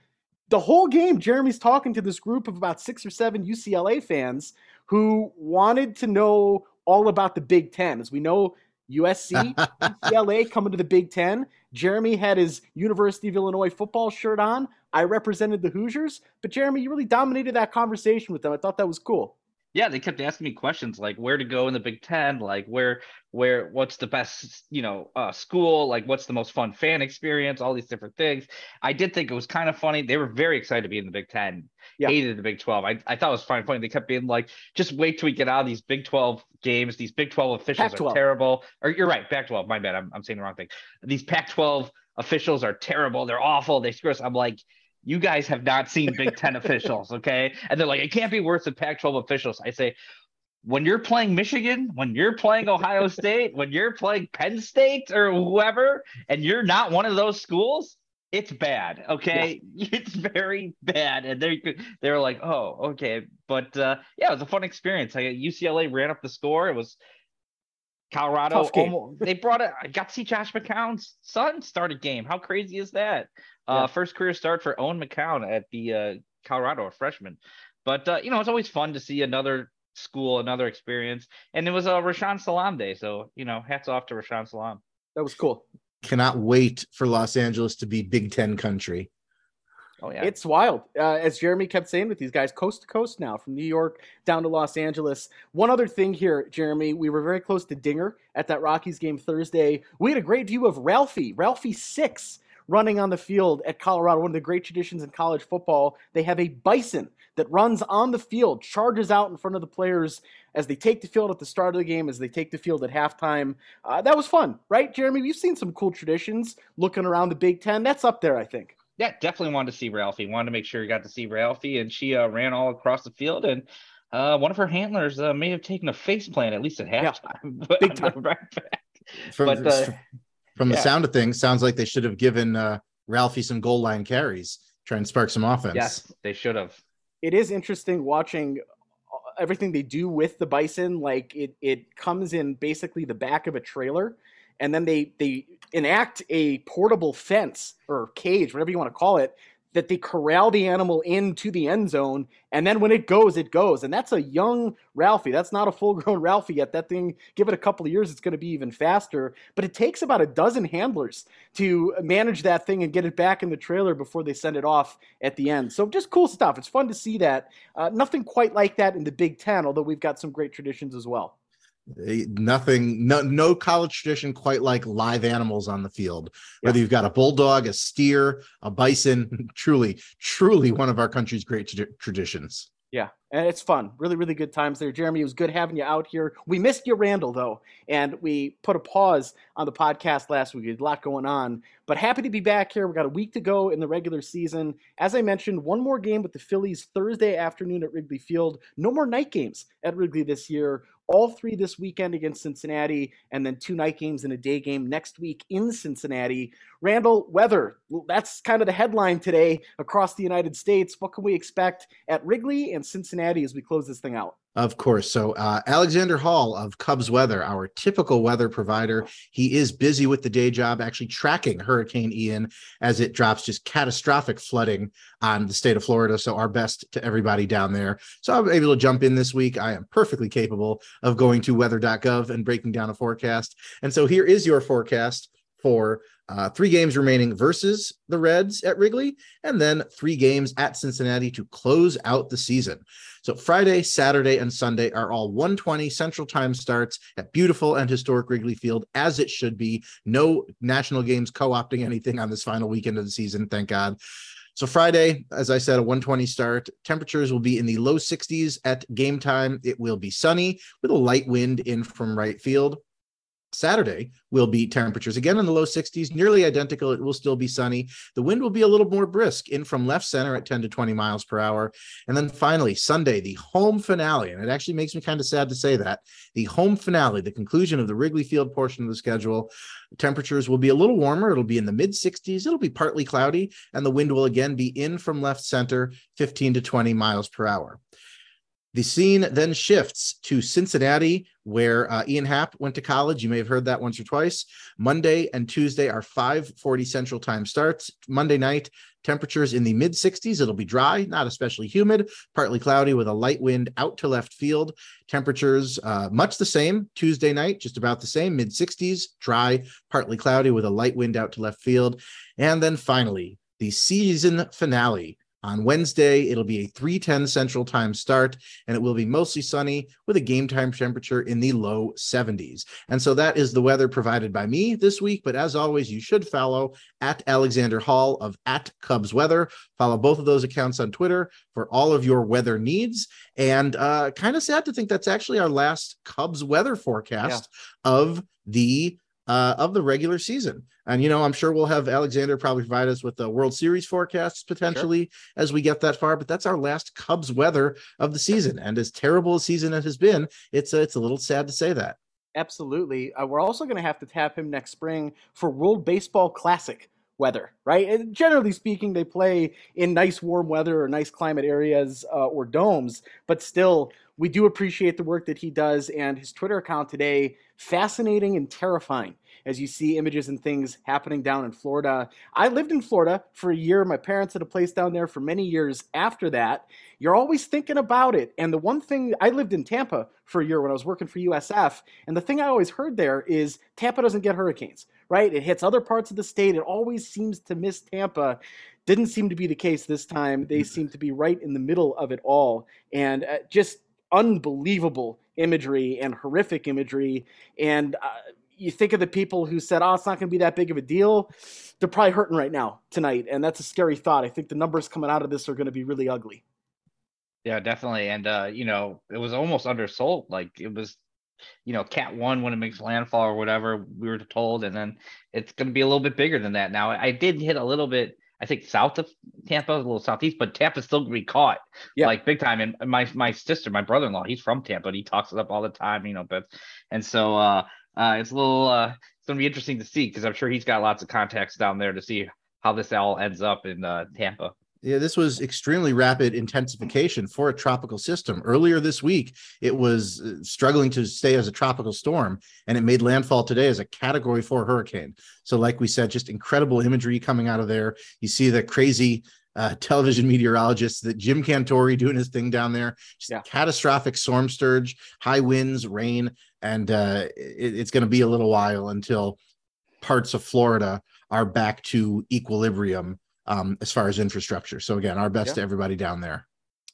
the whole game, Jeremy's talking to this group of about six or seven UCLA fans who wanted to know all about the Big Ten. As we know, USC, UCLA *laughs* coming to the Big Ten. Jeremy had his University of Illinois football shirt on. I represented the Hoosiers, but Jeremy, you really dominated that conversation with them. I thought that was cool yeah, they kept asking me questions like where to go in the Big Ten, like where where what's the best you know uh, school, like what's the most fun fan experience, all these different things. I did think it was kind of funny. They were very excited to be in the Big Ten, yeah. hated the Big Twelve. I, I thought it was fine funny. They kept being like, just wait till we get out of these Big Twelve games. These Big Twelve officials Pac-12. are terrible. Or you're right, Pac twelve. My bad. I'm I'm saying the wrong thing. These Pac twelve officials are terrible. They're awful. They screw us. I'm like you guys have not seen Big Ten officials, okay? And they're like, it can't be worse than Pac 12 officials. I say, when you're playing Michigan, when you're playing Ohio State, when you're playing Penn State or whoever, and you're not one of those schools, it's bad. Okay, yeah. *laughs* it's very bad. And they they were like, oh, okay, but uh, yeah, it was a fun experience. I, UCLA ran up the score. It was Colorado. Almost, they brought it. I got to see Josh McCown's son start a game. How crazy is that? Uh, yeah. First career start for Owen McCown at the uh, Colorado, a freshman. But uh, you know, it's always fun to see another school, another experience. And it was a Rashaan Salaam day, so you know, hats off to Rashaan Salaam. That was cool. Cannot wait for Los Angeles to be Big Ten country. Oh yeah, it's wild. Uh, as Jeremy kept saying with these guys, coast to coast now, from New York down to Los Angeles. One other thing here, Jeremy, we were very close to Dinger at that Rockies game Thursday. We had a great view of Ralphie, Ralphie six running on the field at Colorado, one of the great traditions in college football. They have a bison that runs on the field, charges out in front of the players as they take the field at the start of the game, as they take the field at halftime. Uh, that was fun, right, Jeremy? We've seen some cool traditions looking around the Big Ten. That's up there, I think. Yeah, definitely wanted to see Ralphie. Wanted to make sure he got to see Ralphie, and she uh, ran all across the field and. Uh, one of her handlers uh, may have taken a face plant at least at halftime. *laughs* Yeah, big time. right back. From, but, uh, from the yeah. sound of things, sounds like they should have given uh, Ralphie some goal line carries, try and spark some offense. Yes, they should have. It is interesting watching uh, everything they do with the bison. Like it, it comes in basically the back of a trailer, and then they they enact a portable fence or cage, whatever you want to call it, that they corral the animal into the end zone, and then when it goes, it goes. And that's a young Ralphie. That's not a full grown *laughs* Ralphie yet. That thing, give it a couple of years, it's going to be even faster. But it takes about a dozen handlers to manage that thing and get it back in the trailer before they send it off at the end. So just cool stuff. It's fun to see that. Uh, nothing quite like that in the Big Ten, although we've got some great traditions as well nothing no no college tradition quite like live animals on the field. Whether you've got a bulldog a steer a bison *laughs* truly truly one of our country's great tra- traditions. Yeah, and it's fun. Really, really good times there. Jeremy, it was good having you out here. We missed you, Randall, though, and we put a pause on the podcast last week. We a lot going on, but happy to be back here. We got a week to go in the regular season. As I mentioned, one more game with the Phillies Thursday afternoon at Wrigley Field. No more night games at Wrigley this year all three this weekend against Cincinnati, and then two night games and a day game next week in Cincinnati. Randall, weather, that's kind of the headline today across the United States. What can we expect at Wrigley and Cincinnati as we close this thing out? Of course. So, uh, Alexander Hall of Cubs Weather, our typical weather provider, he is busy with the day job actually tracking Hurricane Ian as it drops just catastrophic flooding on the state of Florida. So, our best to everybody down there. So, I'm able to jump in this week. I am perfectly capable of going to weather.gov and breaking down a forecast. And so, here is your forecast for uh, three games remaining versus the Reds at Wrigley, and then three games at Cincinnati to close out the season. So Friday, Saturday, and Sunday are all 120 Central Time starts at beautiful and historic Wrigley Field, as it should be. No national games co-opting anything on this final weekend of the season, thank God. So Friday, as I said, a 120 start. Temperatures will be in the low 60s at game time. It will be sunny with a light wind in from right field. Saturday will be temperatures again in the low 60s, nearly identical. It will still be sunny. The wind will be a little more brisk in from left center at 10 to 20 miles per hour. And then finally, Sunday, the home finale. And it actually makes me kind of sad to say that the home finale, the conclusion of the Wrigley Field portion of the schedule, temperatures will be a little warmer. It'll be in the mid 60s. It'll be partly cloudy, and the wind will again be in from left center, 15 to 20 miles per hour. The scene then shifts to Cincinnati, where uh, Ian Happ went to college. You may have heard that once or twice. Monday and Tuesday are 5:40 Central Time starts. Monday night, temperatures in the mid 60s. It'll be dry, not especially humid, partly cloudy with a light wind out to left field. Temperatures uh, much the same. Tuesday night, just about the same, mid 60s, dry, partly cloudy with a light wind out to left field. And then finally, the season finale on Wednesday, it'll be a 3:10 Central Time start, and it will be mostly sunny with a game time temperature in the low 70s. And so that is the weather provided by me this week. But as always, you should follow at Alexander Hall of at Cubs Weather. Follow both of those accounts on Twitter for all of your weather needs. And uh, kind of sad to think that's actually our last Cubs weather forecast yeah. of the uh, of the regular season. And you know, I'm sure we'll have Alexander probably provide us with the World Series forecasts potentially sure. as we get that far. But that's our last Cubs weather of the season, and as terrible a season it has been, it's a, it's a little sad to say that. Absolutely. Uh, we're also going to have to tap him next spring for World Baseball Classic weather, right? And generally speaking, they play in nice warm weather or nice climate areas uh, or domes, but still, we do appreciate the work that he does. And his Twitter account today, fascinating and terrifying as you see images and things happening down in Florida. I lived in Florida for a year. My parents had a place down there for many years after that. You're always thinking about it. And the one thing I lived in Tampa for a year when I was working for USF, and the thing I always heard there is Tampa doesn't get hurricanes, right? It hits other parts of the state. It always seems to miss Tampa. Didn't seem to be the case this time. They seem to be right in the middle of it all. And uh, just unbelievable imagery and horrific imagery. And uh, you think of the people who said, "Oh, it's not going to be that big of a deal." They're probably hurting right now tonight, and that's a scary thought. I think the numbers coming out of this are going to be really ugly. Yeah, definitely. And uh, you know, it was almost undersold. Like it was, you know, Cat One when it makes landfall or whatever we were told, and then it's going to be a little bit bigger than that. Now, I did hit a little bit. I think south of Tampa, a little southeast, but Tampa's still gonna be caught, yeah. like big time. And my my sister, my brother in law, he's from Tampa, and he talks it up all the time, you know. But and so uh, uh, it's a little uh, it's gonna be interesting to see because I'm sure he's got lots of contacts down there to see how this all ends up in uh, Tampa. Yeah, this was extremely rapid intensification for a tropical system. Earlier this week, it was uh, struggling to stay as a tropical storm, and it made landfall today as a category four hurricane. So, like we said, just incredible imagery coming out of there. You see the crazy uh, television *laughs* meteorologists that Jim Cantore doing his thing down there. Just yeah. catastrophic storm surge, high winds, rain, and uh, it, it's going to be a little while until parts of Florida are back to equilibrium um, as far as infrastructure. So again, our best yeah. to everybody down there.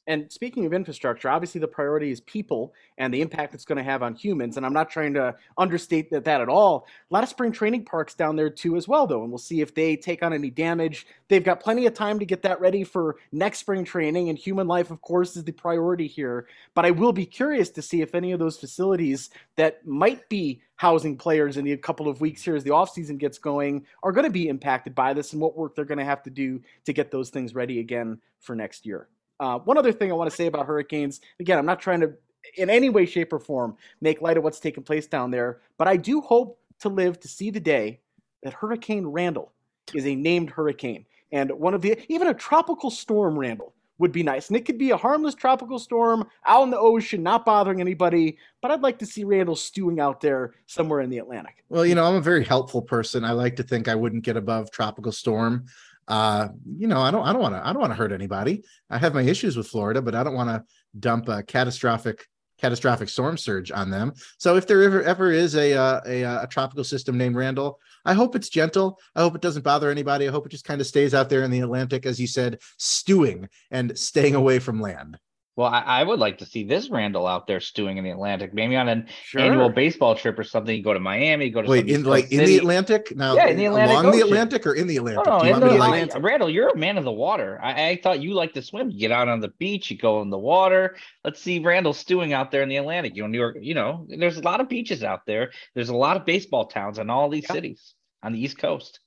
And speaking of infrastructure, obviously the priority is people and the impact it's going to have on humans. And I'm not trying to understate that, that at all. A lot of spring training parks down there too, as well, though. And we'll see if they take on any damage. They've got plenty of time to get that ready for next spring training. And human life, of course, is the priority here. But I will be curious to see if any of those facilities that might be housing players in the couple of weeks here as the offseason gets going are going to be impacted by this and what work they're going to have to do to get those things ready again for next year. Uh, one other thing I want to say about hurricanes again, I'm not trying to, in any way, shape, or form, make light of what's taking place down there, but I do hope to live to see the day that Hurricane Randall is a named hurricane. And one of the, even a tropical storm, Randall, would be nice. And it could be a harmless tropical storm out in the ocean, not bothering anybody. But I'd like to see Randall stewing out there somewhere in the Atlantic. Well, you know, I'm a very helpful person. I like to think I wouldn't get above tropical storm uh, you know, I don't, I don't want to, I don't want to hurt anybody. I have my issues with Florida, but I don't want to dump a catastrophic, catastrophic storm surge on them. So if there ever, ever is a, uh, a, a, a tropical system named Randall, I hope it's gentle. I hope it doesn't bother anybody. I hope it just kind of stays out there in the Atlantic, as you said, stewing and staying away from land. Well, I, I, would like to see this Randall out there stewing in the Atlantic, maybe on an sure. annual baseball trip or something. You go to Miami, go to wait in like City. in the Atlantic now. Yeah, in the Atlantic along Ocean. the Atlantic or in the Atlantic. Oh, no, no, in the, Atlantic. Randall, you're a man of the water. I, I, thought you liked to swim. You get out on the beach, you go in the water. Let's see Randall stewing out there in the Atlantic. You know, New York. You know, there's a lot of beaches out there. There's a lot of baseball towns in all these yeah. cities on the East Coast.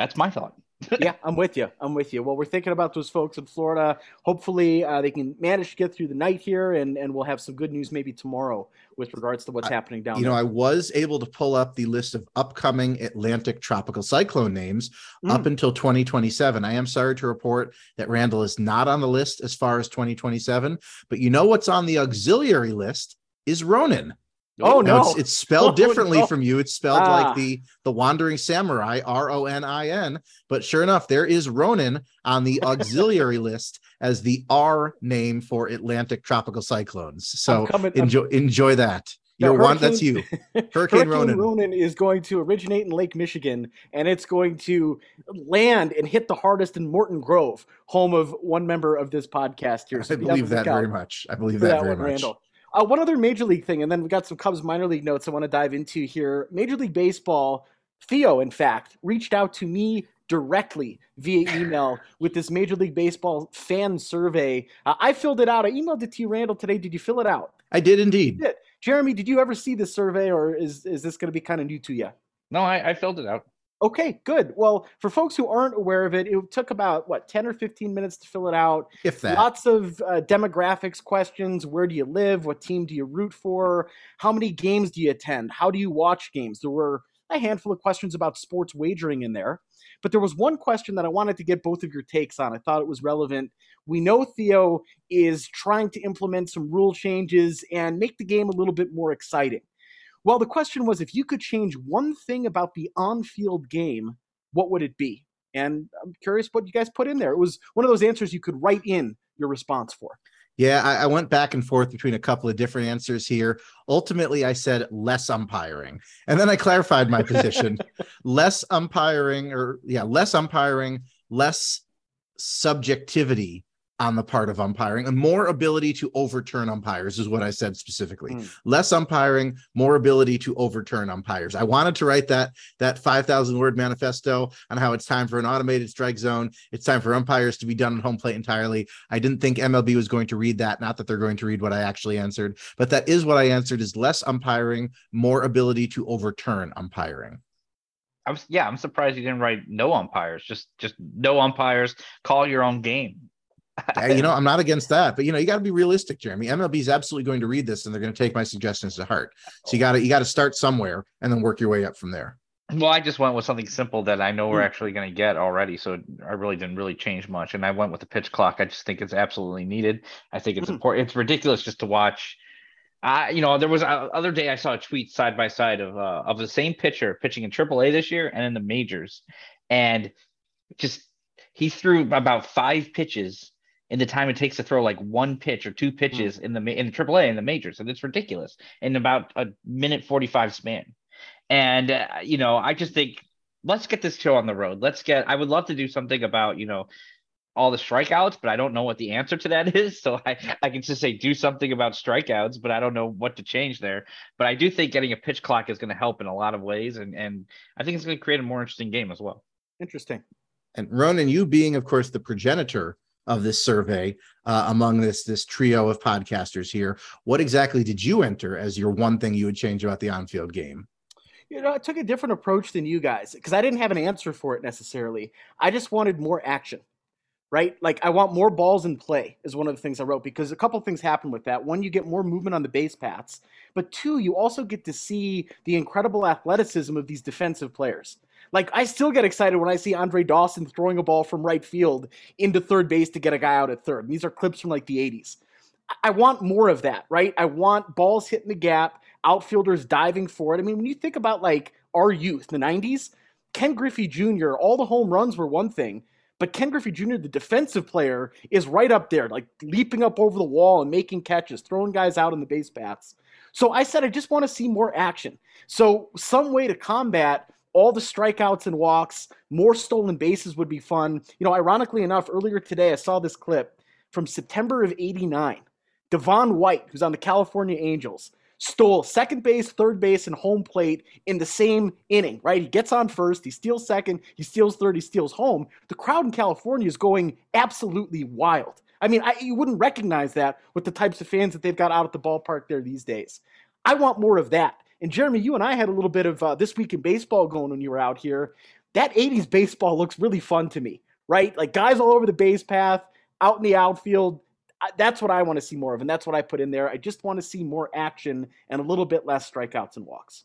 That's my thought. *laughs* yeah, I'm with you. I'm with you. Well, we're thinking about those folks in Florida. Hopefully, uh, they can manage to get through the night here, and and we'll have some good news maybe tomorrow with regards to what's I, happening down you there. know, I was able to pull up the list of upcoming Atlantic tropical cyclone names mm. up until 2027. I am sorry to report that Randall is not on the list as far as 2027, but you know what's on the auxiliary list is Ronin. Oh no, it's, it's, spelled *laughs* oh, differently no. from you. It's spelled ah. like the the Wandering Samurai, R O N I N. But sure enough, there is Ronin on the *laughs* auxiliary list as the R name for Atlantic tropical cyclones. So coming, enjoy I'm, enjoy that. You're one. That's you. *laughs* Hurricane, Hurricane Ronin. Ronin is going to originate in Lake Michigan, and it's going to land and hit the hardest in Morton Grove, home of one member of this podcast here. So I believe that very much. I believe that, that, very one, much. Randall. Uh, one other major league thing, and then we got some Cubs minor league notes I want to dive into here. Major League Baseball, Theo, in fact, reached out to me directly via email *laughs* with this Major League Baseball fan survey. Uh, I filled it out. I emailed it to you, Randall, today. Did you fill it out? I did indeed. Did. Jeremy, did you ever see this survey, or is is this going to be kind of new to you? No, I, I filled it out. Okay, good. Well, for folks who aren't aware of it, it took about what ten or fifteen minutes to fill it out. If that. Lots of uh, demographics questions: Where do you live? What team do you root for? How many games do you attend? How do you watch games? There were a handful of questions about sports wagering in there, but there was one question that I wanted to get both of your takes on. I thought it was relevant. We know Theo is trying to implement some rule changes and make the game a little bit more exciting. Well, the question was if you could change one thing about the on field game, what would it be? And I'm curious what you guys put in there. It was one of those answers you could write in your response for. Yeah, I, I, went back and forth between a couple of different answers here. Ultimately, I said less umpiring. And then I clarified my position *laughs* less umpiring, or yeah, less umpiring, less subjectivity on the part of umpiring and more ability to overturn umpires is what I said specifically. Mm. Less umpiring, more ability to overturn umpires. I wanted to write that that 5000 word manifesto on how it's time for an automated strike zone. It's time for umpires to be done at home plate entirely. I didn't think MLB was going to read that, not that they're going to read what I actually answered, but that is what I answered is less umpiring, more ability to overturn umpiring. I was yeah, I'm surprised you didn't write no umpires. Just just no umpires. Call your own game you know, I'm not against that, but you know, you got to be realistic, Jeremy. MLB is absolutely going to read this and they're going to take my suggestions to heart. So you got to you got to start somewhere and then work your way up from there. Well, I just went with something simple that I know we're hmm. actually going to get already, so I really didn't really change much. And I went with the pitch clock. I just think it's absolutely needed. I think it's mm-hmm. important. It's ridiculous just to watch. Uh, you know, there was a other day I saw a tweet side by side of uh, of the same pitcher pitching in AAA this year and in the majors, and just he threw about five pitches in the time it takes to throw like one pitch or two pitches mm. in the in the AAA in the majors, and it's ridiculous in about a minute forty five span. And uh, you know, I just think let's get this show on the road. Let's get. I would love to do something about you know all the strikeouts, but I don't know what the answer to that *laughs* is. So I, I can just say do something about strikeouts, but I don't know what to change there. But I do think getting a pitch clock is going to help in a lot of ways, and and I think it's going to create a more interesting game as well. Interesting. And Ronan, you being, of course, the progenitor of this survey uh, among this this trio of podcasters here. What exactly did you enter as your one thing you would change about the on-field game? You know, I took a different approach than you guys because I didn't have an answer for it necessarily. I just wanted more action, right? Like I want more balls in play is one of the things I wrote because a couple things happen with that. One, you get more movement on the base paths, but two, you also get to see the incredible athleticism of these defensive players. Like I still get excited when I see Andre Dawson throwing a ball from right field into third base to get a guy out at third. And these are clips from like the 80s. I want more of that, right? I want balls hitting the gap, outfielders diving for it. I mean, when you think about like our youth, the 90s, Ken Griffey Jr., all the home runs were one thing, but Ken Griffey Jr., the defensive player, is right up there, like leaping up over the wall and making catches, throwing guys out in the base paths. So I said, I just want to see more action. So, some way to combat all the strikeouts and walks, more stolen bases would be fun. You know, ironically enough, earlier today I saw this clip from September of 89. Devon White, who's on the California Angels, stole second base, third base, and home plate in the same inning, right? He gets on first, he steals second, he steals third, he steals home. The crowd in California is going absolutely wild. I mean, I, you wouldn't recognize that with the types of fans that they've got out at the ballpark there these days. I want more of that. And Jeremy, you and I had a little bit of uh, this week in baseball going when you were out here. that 80s baseball looks really fun to me, right? Like guys all over the base path, out in the outfield. That's what I want to see more of, and that's what I put in there. I just want to see more action and a little bit less strikeouts and walks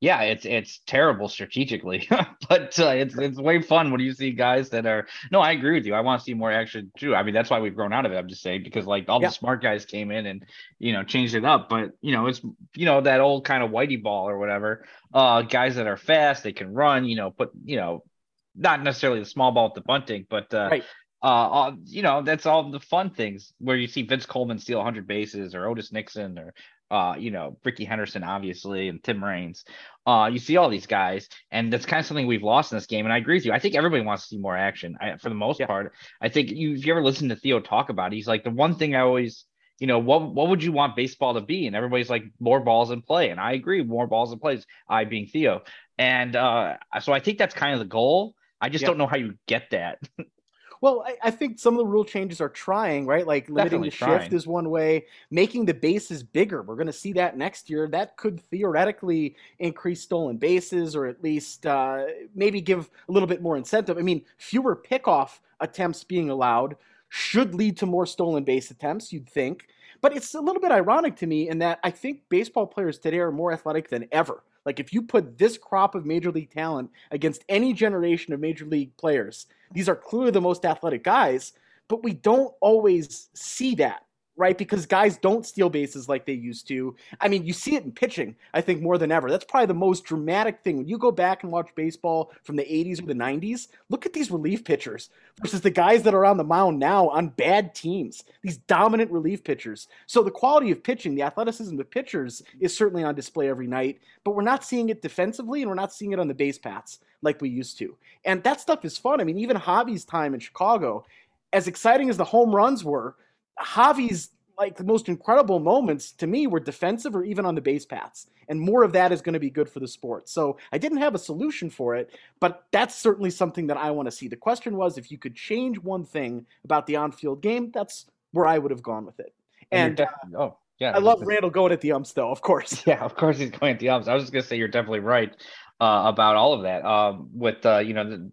yeah, it's it's terrible strategically, *laughs* but uh, it's it's way fun when you see guys that are. No, I agree with you. I want to see more action too. I mean, that's why we've grown out of it. I'm just saying because like all yeah. the smart guys came in and you know changed it up. But you know, it's you know that old kind of whitey ball or whatever. Uh, guys that are fast, they can run. You know, put you know, not necessarily the small ball with the bunting, but uh, right. Uh, uh, you know, that's all the fun things where you see Vince Coleman steal 100 bases or Otis Nixon or uh, you know, Rickey Henderson, obviously, and Tim Raines. Uh, you see all these guys, and that's kind of something we've lost in this game. And I agree with you. I think everybody wants to see more action. I, for the most yeah. part, I think you, if you ever listen to Theo talk about, it, he's like the one thing I always, you know, what what would you want baseball to be? And everybody's like more balls in play, and I agree, more balls in plays. I being Theo, and uh, so I think that's kind of the goal. I just yeah. don't know how you get that. *laughs* Well, I, I, think some of the rule changes are trying, right? Like limiting Definitely the trying. shift is one way, making the bases bigger. We're going to see that next year. That could theoretically increase stolen bases or at least uh, maybe give a little bit more incentive. I mean, fewer pickoff attempts being allowed should lead to more stolen base attempts, you'd think. But it's a little bit ironic to me in that I think baseball players today are more athletic than ever. Like if you put this crop of major league talent against any generation of major league players, these are clearly the most athletic guys, but we don't always see that right? Because guys don't steal bases like they used to. I mean, you see it in pitching, I think, more than ever. That's probably the most dramatic thing. When you go back and watch baseball from the 80s or the 90s, look at these relief pitchers versus the guys that are on the mound now on bad teams, these dominant relief pitchers. So the quality of pitching, the athleticism of pitchers is certainly on display every night, but we're not seeing it defensively and we're not seeing it on the base paths like we used to. And that stuff is fun. I mean, even Javi's time in Chicago, as exciting as the home runs were, Javi's like the most incredible moments to me were defensive or even on the base paths. And more of that is going to be good for the sport. So I didn't have a solution for it, but that's certainly something that I want to see. The question was if you could change one thing about the on field game, that's where I would have gone with it. And, and uh, oh, yeah. I love Randall going at the umps, though, of course. *laughs* Yeah, of course he's going at the umps. I was just going to say you're definitely right uh, about all of that. Um, with, uh, you know, the,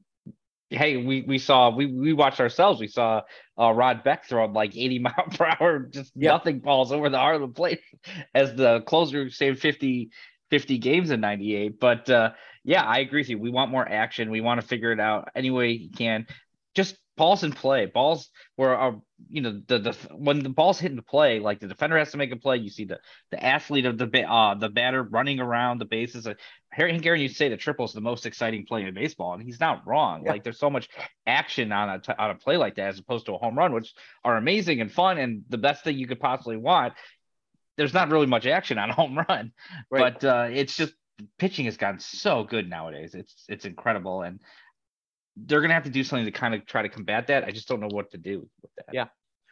hey, we we saw we we watched ourselves. We saw uh, Rod Beck throwing like 80 *laughs* mile per hour, just nothing balls over the heart of the plate *laughs* as the closer saved 50 50 games in 98. But uh, yeah, I agree with you. We want more action. We want to figure it out any way you can. Just balls in play. Balls where are you know the the when the ball's hitting the play, like the defender has to make a play. You see the the athlete of the uh the batter running around the bases. Harry Caray used to say the triple is the most exciting play in baseball, and he's not wrong. Yeah. Like there's so much action on a t- on a play like that as opposed to a home run, which are amazing and fun and the best thing you could possibly want. There's not really much action on a home run, right. but uh, it's just pitching has gotten so good nowadays. It's it's incredible, and they're gonna have to do something to kind of try to combat that. I just don't know what to do with that. Yeah.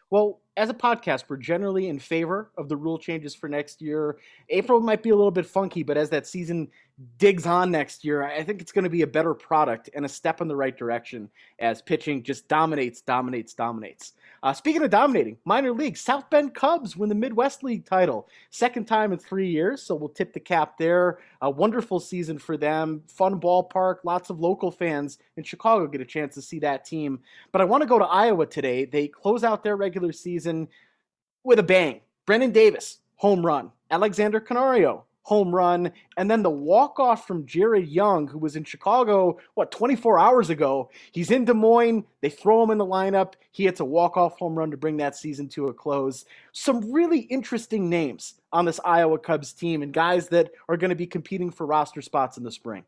Well, as a podcast, we're generally in favor of the rule changes for next year. April might be a little bit funky, but as that season digs on next year, I think it's going to be a better product and a step in the right direction as pitching just dominates, dominates, dominates. Uh, speaking of dominating, minor league, South Bend Cubs win the Midwest League title. Second time in three years, so we'll tip the cap there. A wonderful season for them. Fun ballpark. Lots of local fans in Chicago get a chance to see that team. But I want to go to Iowa today. They close out their regular season with a bang. Brennen Davis, home run. Alexander Canario, home run, and then the walk off from Jared Young, who was in Chicago, what, 24 hours ago. He's in Des Moines. They throw him in the lineup. He hits a walk off home run to bring that season to a close. Some really interesting names on this Iowa Cubs team and guys that are going to be competing for roster spots in the spring.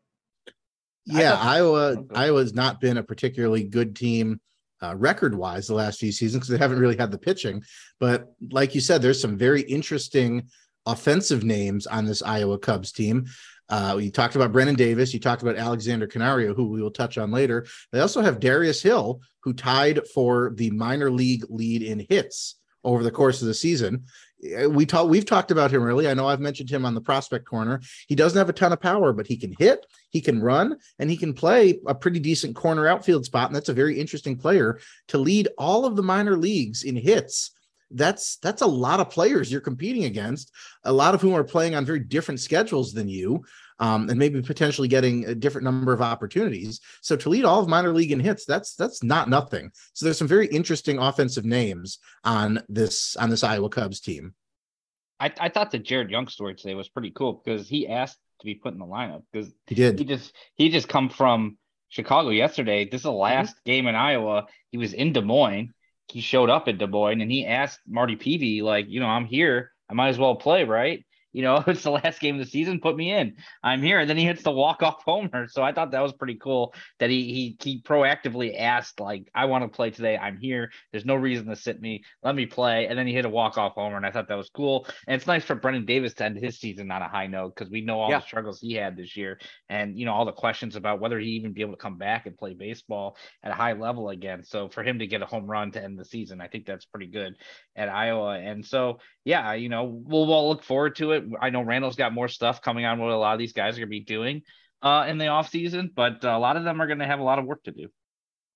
Yeah, Iowa oh, Iowa's not been a particularly good team uh, record wise the last few seasons because they haven't really had the pitching. But like you said, there's some very interesting offensive names on this Iowa Cubs team. Uh, you talked about Brennen Davis. You talked about Alexander Canario, who we will touch on later. They also have Darius Hill, who tied for the minor league lead in hits over the course of the season. Uh, we talk, we've talked about him early. I know I've mentioned him on the prospect corner. He doesn't have a ton of power, but he can hit, he can run, and he can play a pretty decent corner outfield spot. And that's a very interesting player to lead all of the minor leagues in hits that's that's a lot of players you're competing against a lot of whom are playing on very different schedules than you um, and maybe potentially getting a different number of opportunities. So to lead all of minor league in hits, that's that's not nothing. So there's some very interesting offensive names on this on this Iowa Cubs team. I, I thought the Jared Young story today was pretty cool because he asked to be put in the lineup because he did. He just he just come from Chicago yesterday. This is the mm-hmm. last mm-hmm. game in Iowa. He was in Des Moines. He showed up at Des Moines and he asked Marty Pevey, like, you know, I'm here. I might as well play, right? You know, *laughs* it's the last game of the season. Put me in. I'm here. And then he hits the walk off homer. So I thought that was pretty cool that he he he proactively asked like, I want to play today. I'm here. There's no reason to sit me. Let me play. And then he hit a walk off homer, and I thought that was cool. And it's nice for Brennen Davis to end his season on a high note because we know all yeah. the struggles he had this year, and you know all the questions about whether he even be able to come back and play baseball at a high level again. So for him to get a home run to end the season, I think that's pretty good at Iowa. And so yeah, you know, we'll, we'll look forward to it. I know Randall's got more stuff coming on what a lot of these guys are going to be doing uh, in the off season, but a lot of them are going to have a lot of work to do.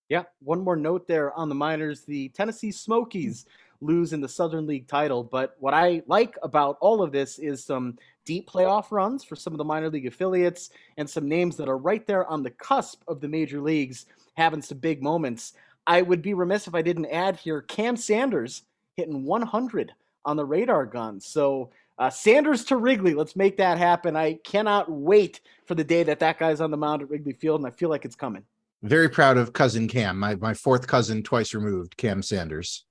Yeah, one more note there on the minors: the Tennessee Smokies lose in the Southern League title. But what I like about all of this is some deep playoff runs for some of the minor league affiliates and some names that are right there on the cusp of the major leagues having some big moments. I would be remiss if I didn't add here Cam Sanders hitting 100 on the radar gun. So uh, Sanders to Wrigley, let's make that happen. I cannot wait for the day that that guy's on the mound at Wrigley Field, and I feel like it's coming. Very proud of cousin Cam, my my fourth cousin, twice removed, Cam Sanders.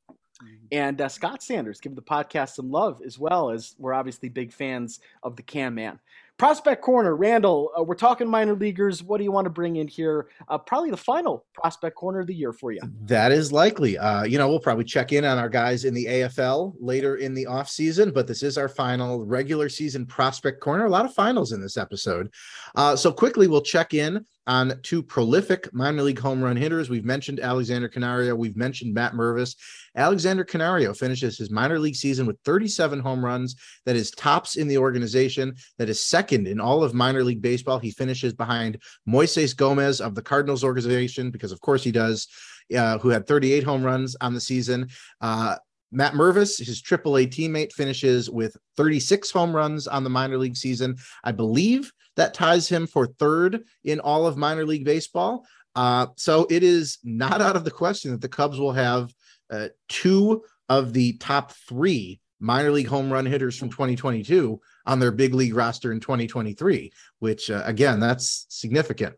And uh, Scott Sanders, give the podcast some love as well as we're obviously big fans of the Cam Man. Prospect Corner, Randall, uh, we're talking minor leaguers. What do you want to bring in here? Uh, probably the final Prospect Corner of the year for you. That is likely. Uh, you know, we'll probably check in on our guys in the AFL later in the off season, but this is our final regular season Prospect Corner. A lot of finals in this episode. Uh, so quickly, we'll check in on two prolific minor league home run hitters. We've mentioned Alexander Canario. We've mentioned Matt Mervis. Alexander Canario finishes his minor league season with 37 home runs. That is tops in the organization. That is second in all of minor league baseball. He finishes behind Moises Gomez of the Cardinals organization, because of course he does, uh, who had 38 home runs on the season. Uh, Matt Mervis, his AAA teammate, finishes with 36 home runs on the minor league season. I believe that ties him for third in all of minor league baseball. Uh, so it is not out of the question that the Cubs will have uh, two of the top three minor league home run hitters from 2022 on their big league roster in 2023, which uh, again, that's significant.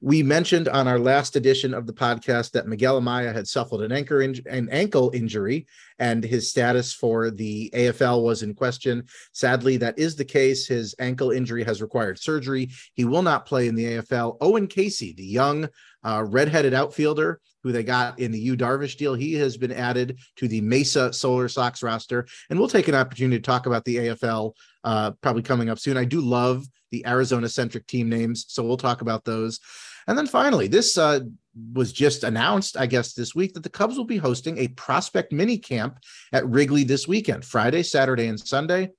We mentioned on our last edition of the podcast that Miguel Amaya had suffered an, in- an ankle injury and his status for the AFL was in question. Sadly, that is the case. His ankle injury has required surgery. He will not play in the AFL. Owen Caissie, the young uh, redheaded outfielder who they got in the Yu Darvish deal, he has been added to the Mesa Solar Sox roster. And we'll take an opportunity to talk about the AFL uh, probably coming up soon. I do love the Arizona centric team names, so we'll talk about those. And then finally, this uh, was just announced, I guess, this week that the Cubs will be hosting a prospect mini camp at Wrigley this weekend, Friday, Saturday, and Sunday.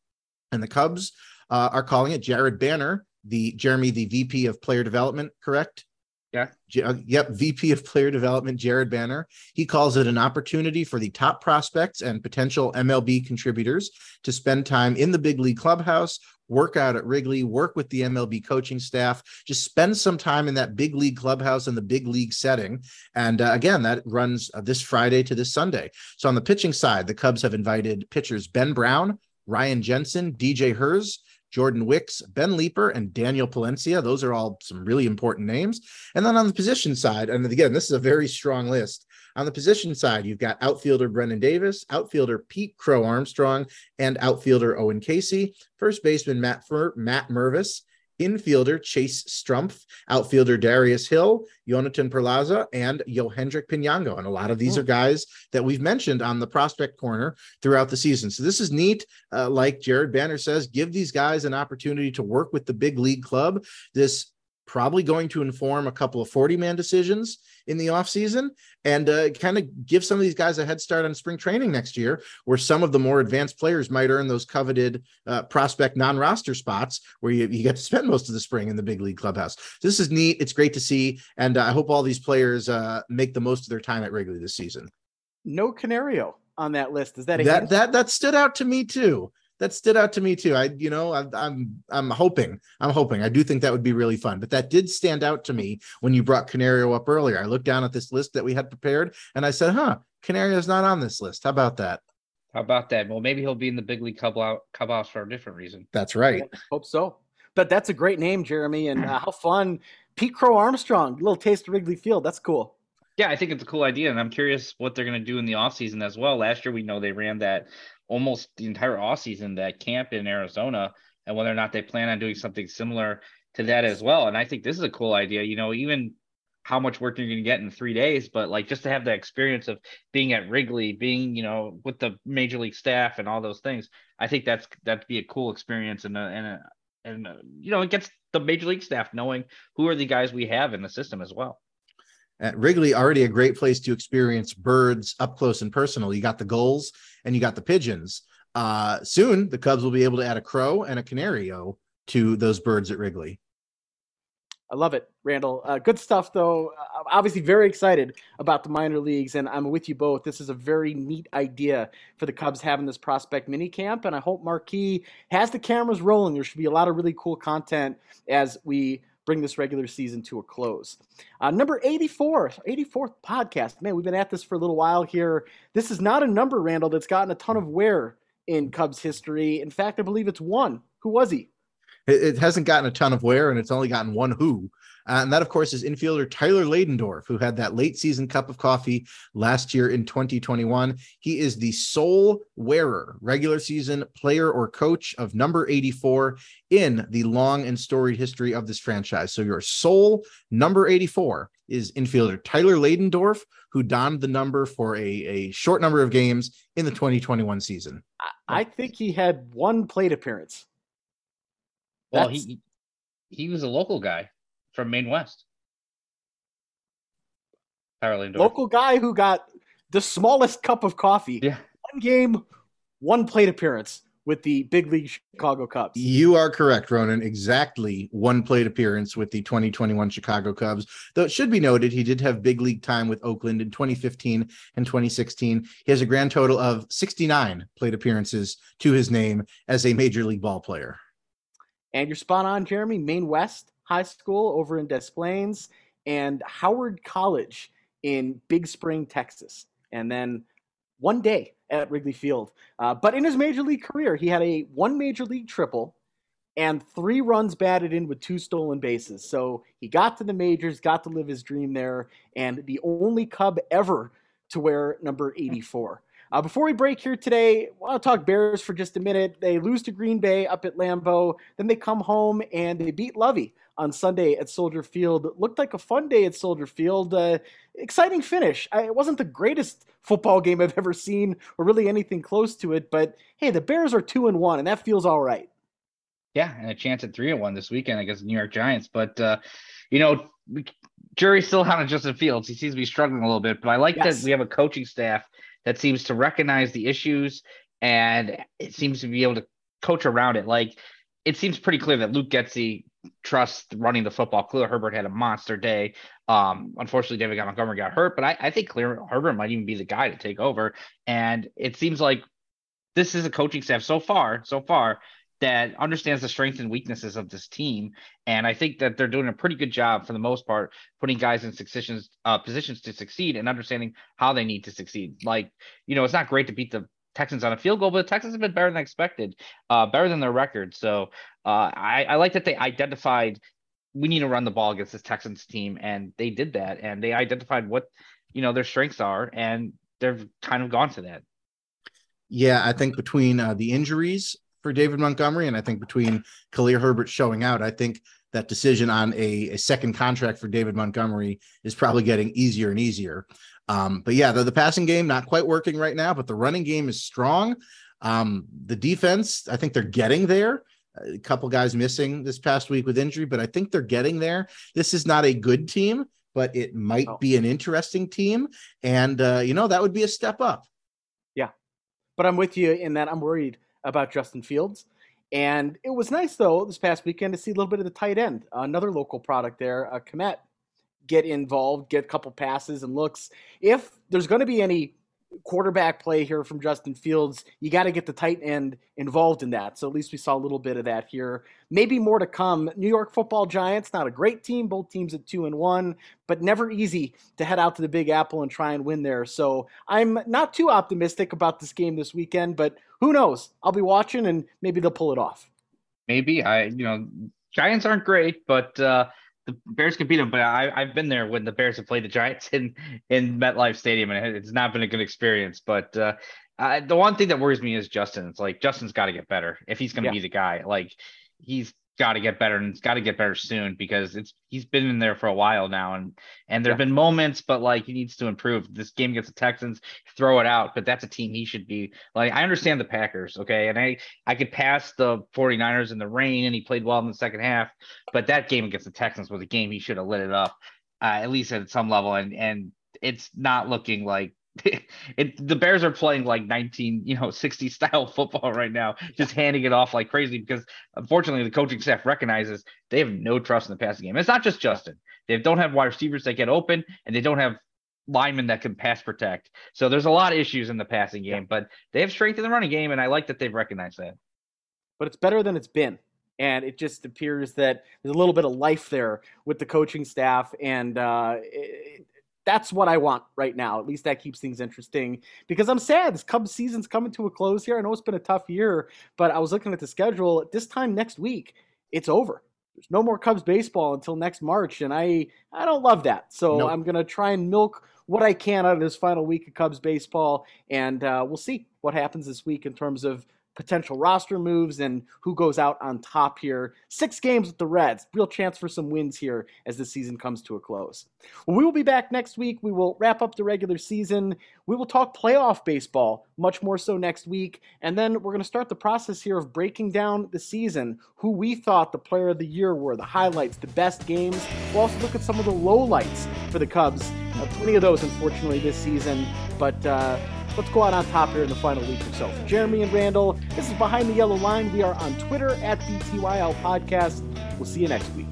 And the Cubs uh, are calling it Jared Banner, the Jeremy, the VP of Player Development, correct? Yeah. Uh, yep. VP of Player Development, Jared Banner. He calls it an opportunity for the top prospects and potential MLB contributors to spend time in the big league clubhouse, work out at Wrigley, work with the MLB coaching staff, just spend some time in that big league clubhouse and the big league setting. And uh, again, that runs uh, this Friday to this Sunday. So on the pitching side, the Cubs have invited pitchers Ben Brown, Ryan Jensen, DJ Herz, Jordan Wicks, Ben Leeper, and Daniel Palencia. Those are all some really important names. And then on the position side, and again, this is a very strong list. On the position side, you've got outfielder Brennen Davis, outfielder Pete Crow Armstrong, and outfielder Owen Caissie, first baseman Matt, Fur- Matt Mervis, infielder Chase Strumpf, outfielder Darius Hill, Jonathan Perlaza, and Yohendrick Pinango. And a lot of these oh. are guys that we've mentioned on the prospect corner throughout the season. So this is neat. Uh, like Jared Banner says, give these guys an opportunity to work with the big league club. This probably going to inform a couple of 40 man decisions in the offseason and uh, kind of give some of these guys a head start on spring training next year, where some of the more advanced players might earn those coveted uh, prospect non roster spots where you, you get to spend most of the spring in the big league clubhouse. This is neat. It's great to see. And uh, I hope all these players uh, make the most of their time at Wrigley this season. No Canario on that list. Is that that, that that stood out to me too? That stood out to me too. I, you know, I, I'm I'm hoping, I'm hoping. I do think that would be really fun. But that did stand out to me when you brought Canario up earlier. I looked down at this list that we had prepared, and I said, "Huh, Canario's not on this list. How about that?" How about that? Well, maybe he'll be in the big league clubhouse for a different reason. That's right. hope so. But that's a great name, Jeremy, and uh, how fun! Pete Crow Armstrong, little taste of Wrigley Field. That's cool. Yeah, I think it's a cool idea, and I'm curious what they're going to do in the offseason as well. Last year, we know they ran that almost the entire offseason, that camp in Arizona, and whether or not they plan on doing something similar to that as well. And I think this is a cool idea. You know, even how much work you're going to get in three days, but like just to have the experience of being at Wrigley, being you know with the major league staff and all those things, I think that's that'd be a cool experience and and and you know it gets the major league staff knowing who are the guys we have in the system as well at Wrigley, already a great place to experience birds up close and personal. You got the gulls and you got the pigeons. Uh, soon, the Cubs will be able to add a crow and a canario to those birds at Wrigley. I love it, Randall. Uh, good stuff, though. Uh, obviously, very excited about the minor leagues, and I'm with you both. This is a very neat idea for the Cubs having this prospect mini camp, and I hope Marquee has the cameras rolling. There should be a lot of really cool content as we bring this regular season to a close. Uh, number 84, 84th podcast. Man, we've been at this for a little while here. This is not a number, Randall, that's gotten a ton of wear in Cubs history. In fact, I believe it's one. Who was he? It, hasn't gotten a ton of wear, and it's only gotten one who. Uh, and that, of course, is infielder Tyler Ladendorf, who had that late season cup of coffee last year in 2021. He is the sole wearer, regular season player or coach of number 84 in the long and storied history of this franchise. So your sole number 84 is infielder Tyler Ladendorf, who donned the number for a, a short number of games in the 2021 season. I think he had one plate appearance. Well, he he was a local guy from Maine West. Local guy who got the smallest cup of coffee. Yeah. One game, one plate appearance with the big league Chicago Cubs. You are correct, Ronan. Exactly one plate appearance with the 2021 Chicago Cubs. Though it should be noted, he did have big league time with Oakland in 2015 and 2016. He has a grand total of 69 plate appearances to his name as a major league ball player. And you're spot on, Jeremy. Maine West High School over in Des Plaines and Howard College in Big Spring, Texas. And then one day at Wrigley Field. Uh, but in his major league career, he had a one major league triple and three runs batted in with two stolen bases. So he got to the majors, got to live his dream there, and the only Cub ever to wear number 84. Uh, before we break here today, I'll talk Bears for just a minute. They lose to Green Bay up at Lambeau. Then they come home and they beat Lovie on Sunday at Soldier Field. looked like a fun day at Soldier Field. Uh, exciting finish. I, it wasn't the greatest football game I've ever seen, or really anything close to it. But hey, the Bears are two and one, and that feels all right. Yeah, and a chance at three and one this weekend against the New York Giants. But uh, you know, we, jury's still out on Justin Fields. He seems to be struggling a little bit. But I like yes. that we have a coaching staff that seems to recognize the issues and it seems to be able to coach around it. Like it seems pretty clear that Luke Getsy trusts running the football. Khalil Herbert had a monster day. Um, unfortunately, David Montgomery got hurt, but I, I think Khalil Herbert might even be the guy to take over. And it seems like this is a coaching staff so far, so far that understands the strengths and weaknesses of this team. And I think that they're doing a pretty good job for the most part, putting guys in successions, uh, positions to succeed and understanding how they need to succeed. Like, you know, it's not great to beat the Texans on a field goal, but the Texans have been better than expected, uh, better than their record. So uh, I, I like that they identified we need to run the ball against this Texans team, and they did that, and they identified what you know their strengths are, and they've kind of gone to that. Yeah, I think between uh, the injuries for David Montgomery. And I think between Khalil Herbert showing out, I think that decision on a, a second contract for David Montgomery is probably getting easier and easier. Um, but yeah, the, the passing game not quite working right now, but the running game is strong. Um, the defense, I think they're getting there. A couple guys missing this past week with injury, but I think they're getting there. This is not a good team, but it might oh. be an interesting team. And, uh, you know, that would be a step up. Yeah. But I'm with you in that I'm worried about Justin Fields. And it was nice, though, this past weekend to see a little bit of the tight end, another local product there, uh, Kmet, get involved, get a couple passes and looks. If there's going to be any quarterback play here from Justin Fields, you got to get the tight end involved in that. So at least we saw a little bit of that here. Maybe more to come. New York Football Giants, not a great team, both teams at two and one, but never easy to head out to the Big Apple and try and win there. So I'm not too optimistic about this game this weekend, but who knows? I'll be watching and maybe they'll pull it off. Maybe I, you know, Giants aren't great, but uh, the Bears can beat them, but I, have been there when the Bears have played the Giants in in MetLife Stadium, and it's not been a good experience. But uh, I, the one thing that worries me is Justin. It's like Justin's got to get better if he's going to yeah. be the guy. Like he's got to get better and it's got to get better soon because it's he's been in there for a while now and and there've yeah. been moments but like he needs to improve. This game against the texans throw it out but that's a team he should be like i understand the packers okay? And i i could pass the 49ers in the rain and he played well in the second half but that game against the texans was a game he should have lit it up uh, at least at some level. And and it's not looking like *laughs* it, the Bears are playing like 19, you know, *laughs* 60 style football right now, just handing it off like crazy because unfortunately the coaching staff recognizes they have no trust in the passing game. It's not just Justin. They don't have wide receivers that get open and they don't have linemen that can pass protect. So there's a lot of issues in the passing game, but they have strength in the running game, and I like that they've recognized that. But it's better than it's been. And it just appears that there's a little bit of life there with the coaching staff, and uh, it, that's what I want right now. At least that keeps things interesting because I'm sad. This Cubs season's coming to a close here. I know it's been a tough year, but I was looking at the schedule. This time next week, it's over. There's no more Cubs baseball until next March, and I I don't love that. So nope. I'm gonna try and milk what I can out of this final week of Cubs baseball, and uh, we'll see what happens this week in terms of potential roster moves and who goes out on top here. Six games with the Reds. Real chance for some wins here as the season comes to a close. Well, we will be back next week. We will wrap up the regular season. We will talk playoff baseball much more so next week. And then we're going to start the process here of breaking down the season, who we thought the player of the year were, the highlights, the best games. We'll also look at some of the lowlights for the Cubs. Uh, plenty of those, unfortunately, this season. But, uh, let's go out on top here in the final week or so. For Jeremy and Randall, this is Behind the Yellow Line. We are on Twitter at BTYL Podcast. We'll see you next week.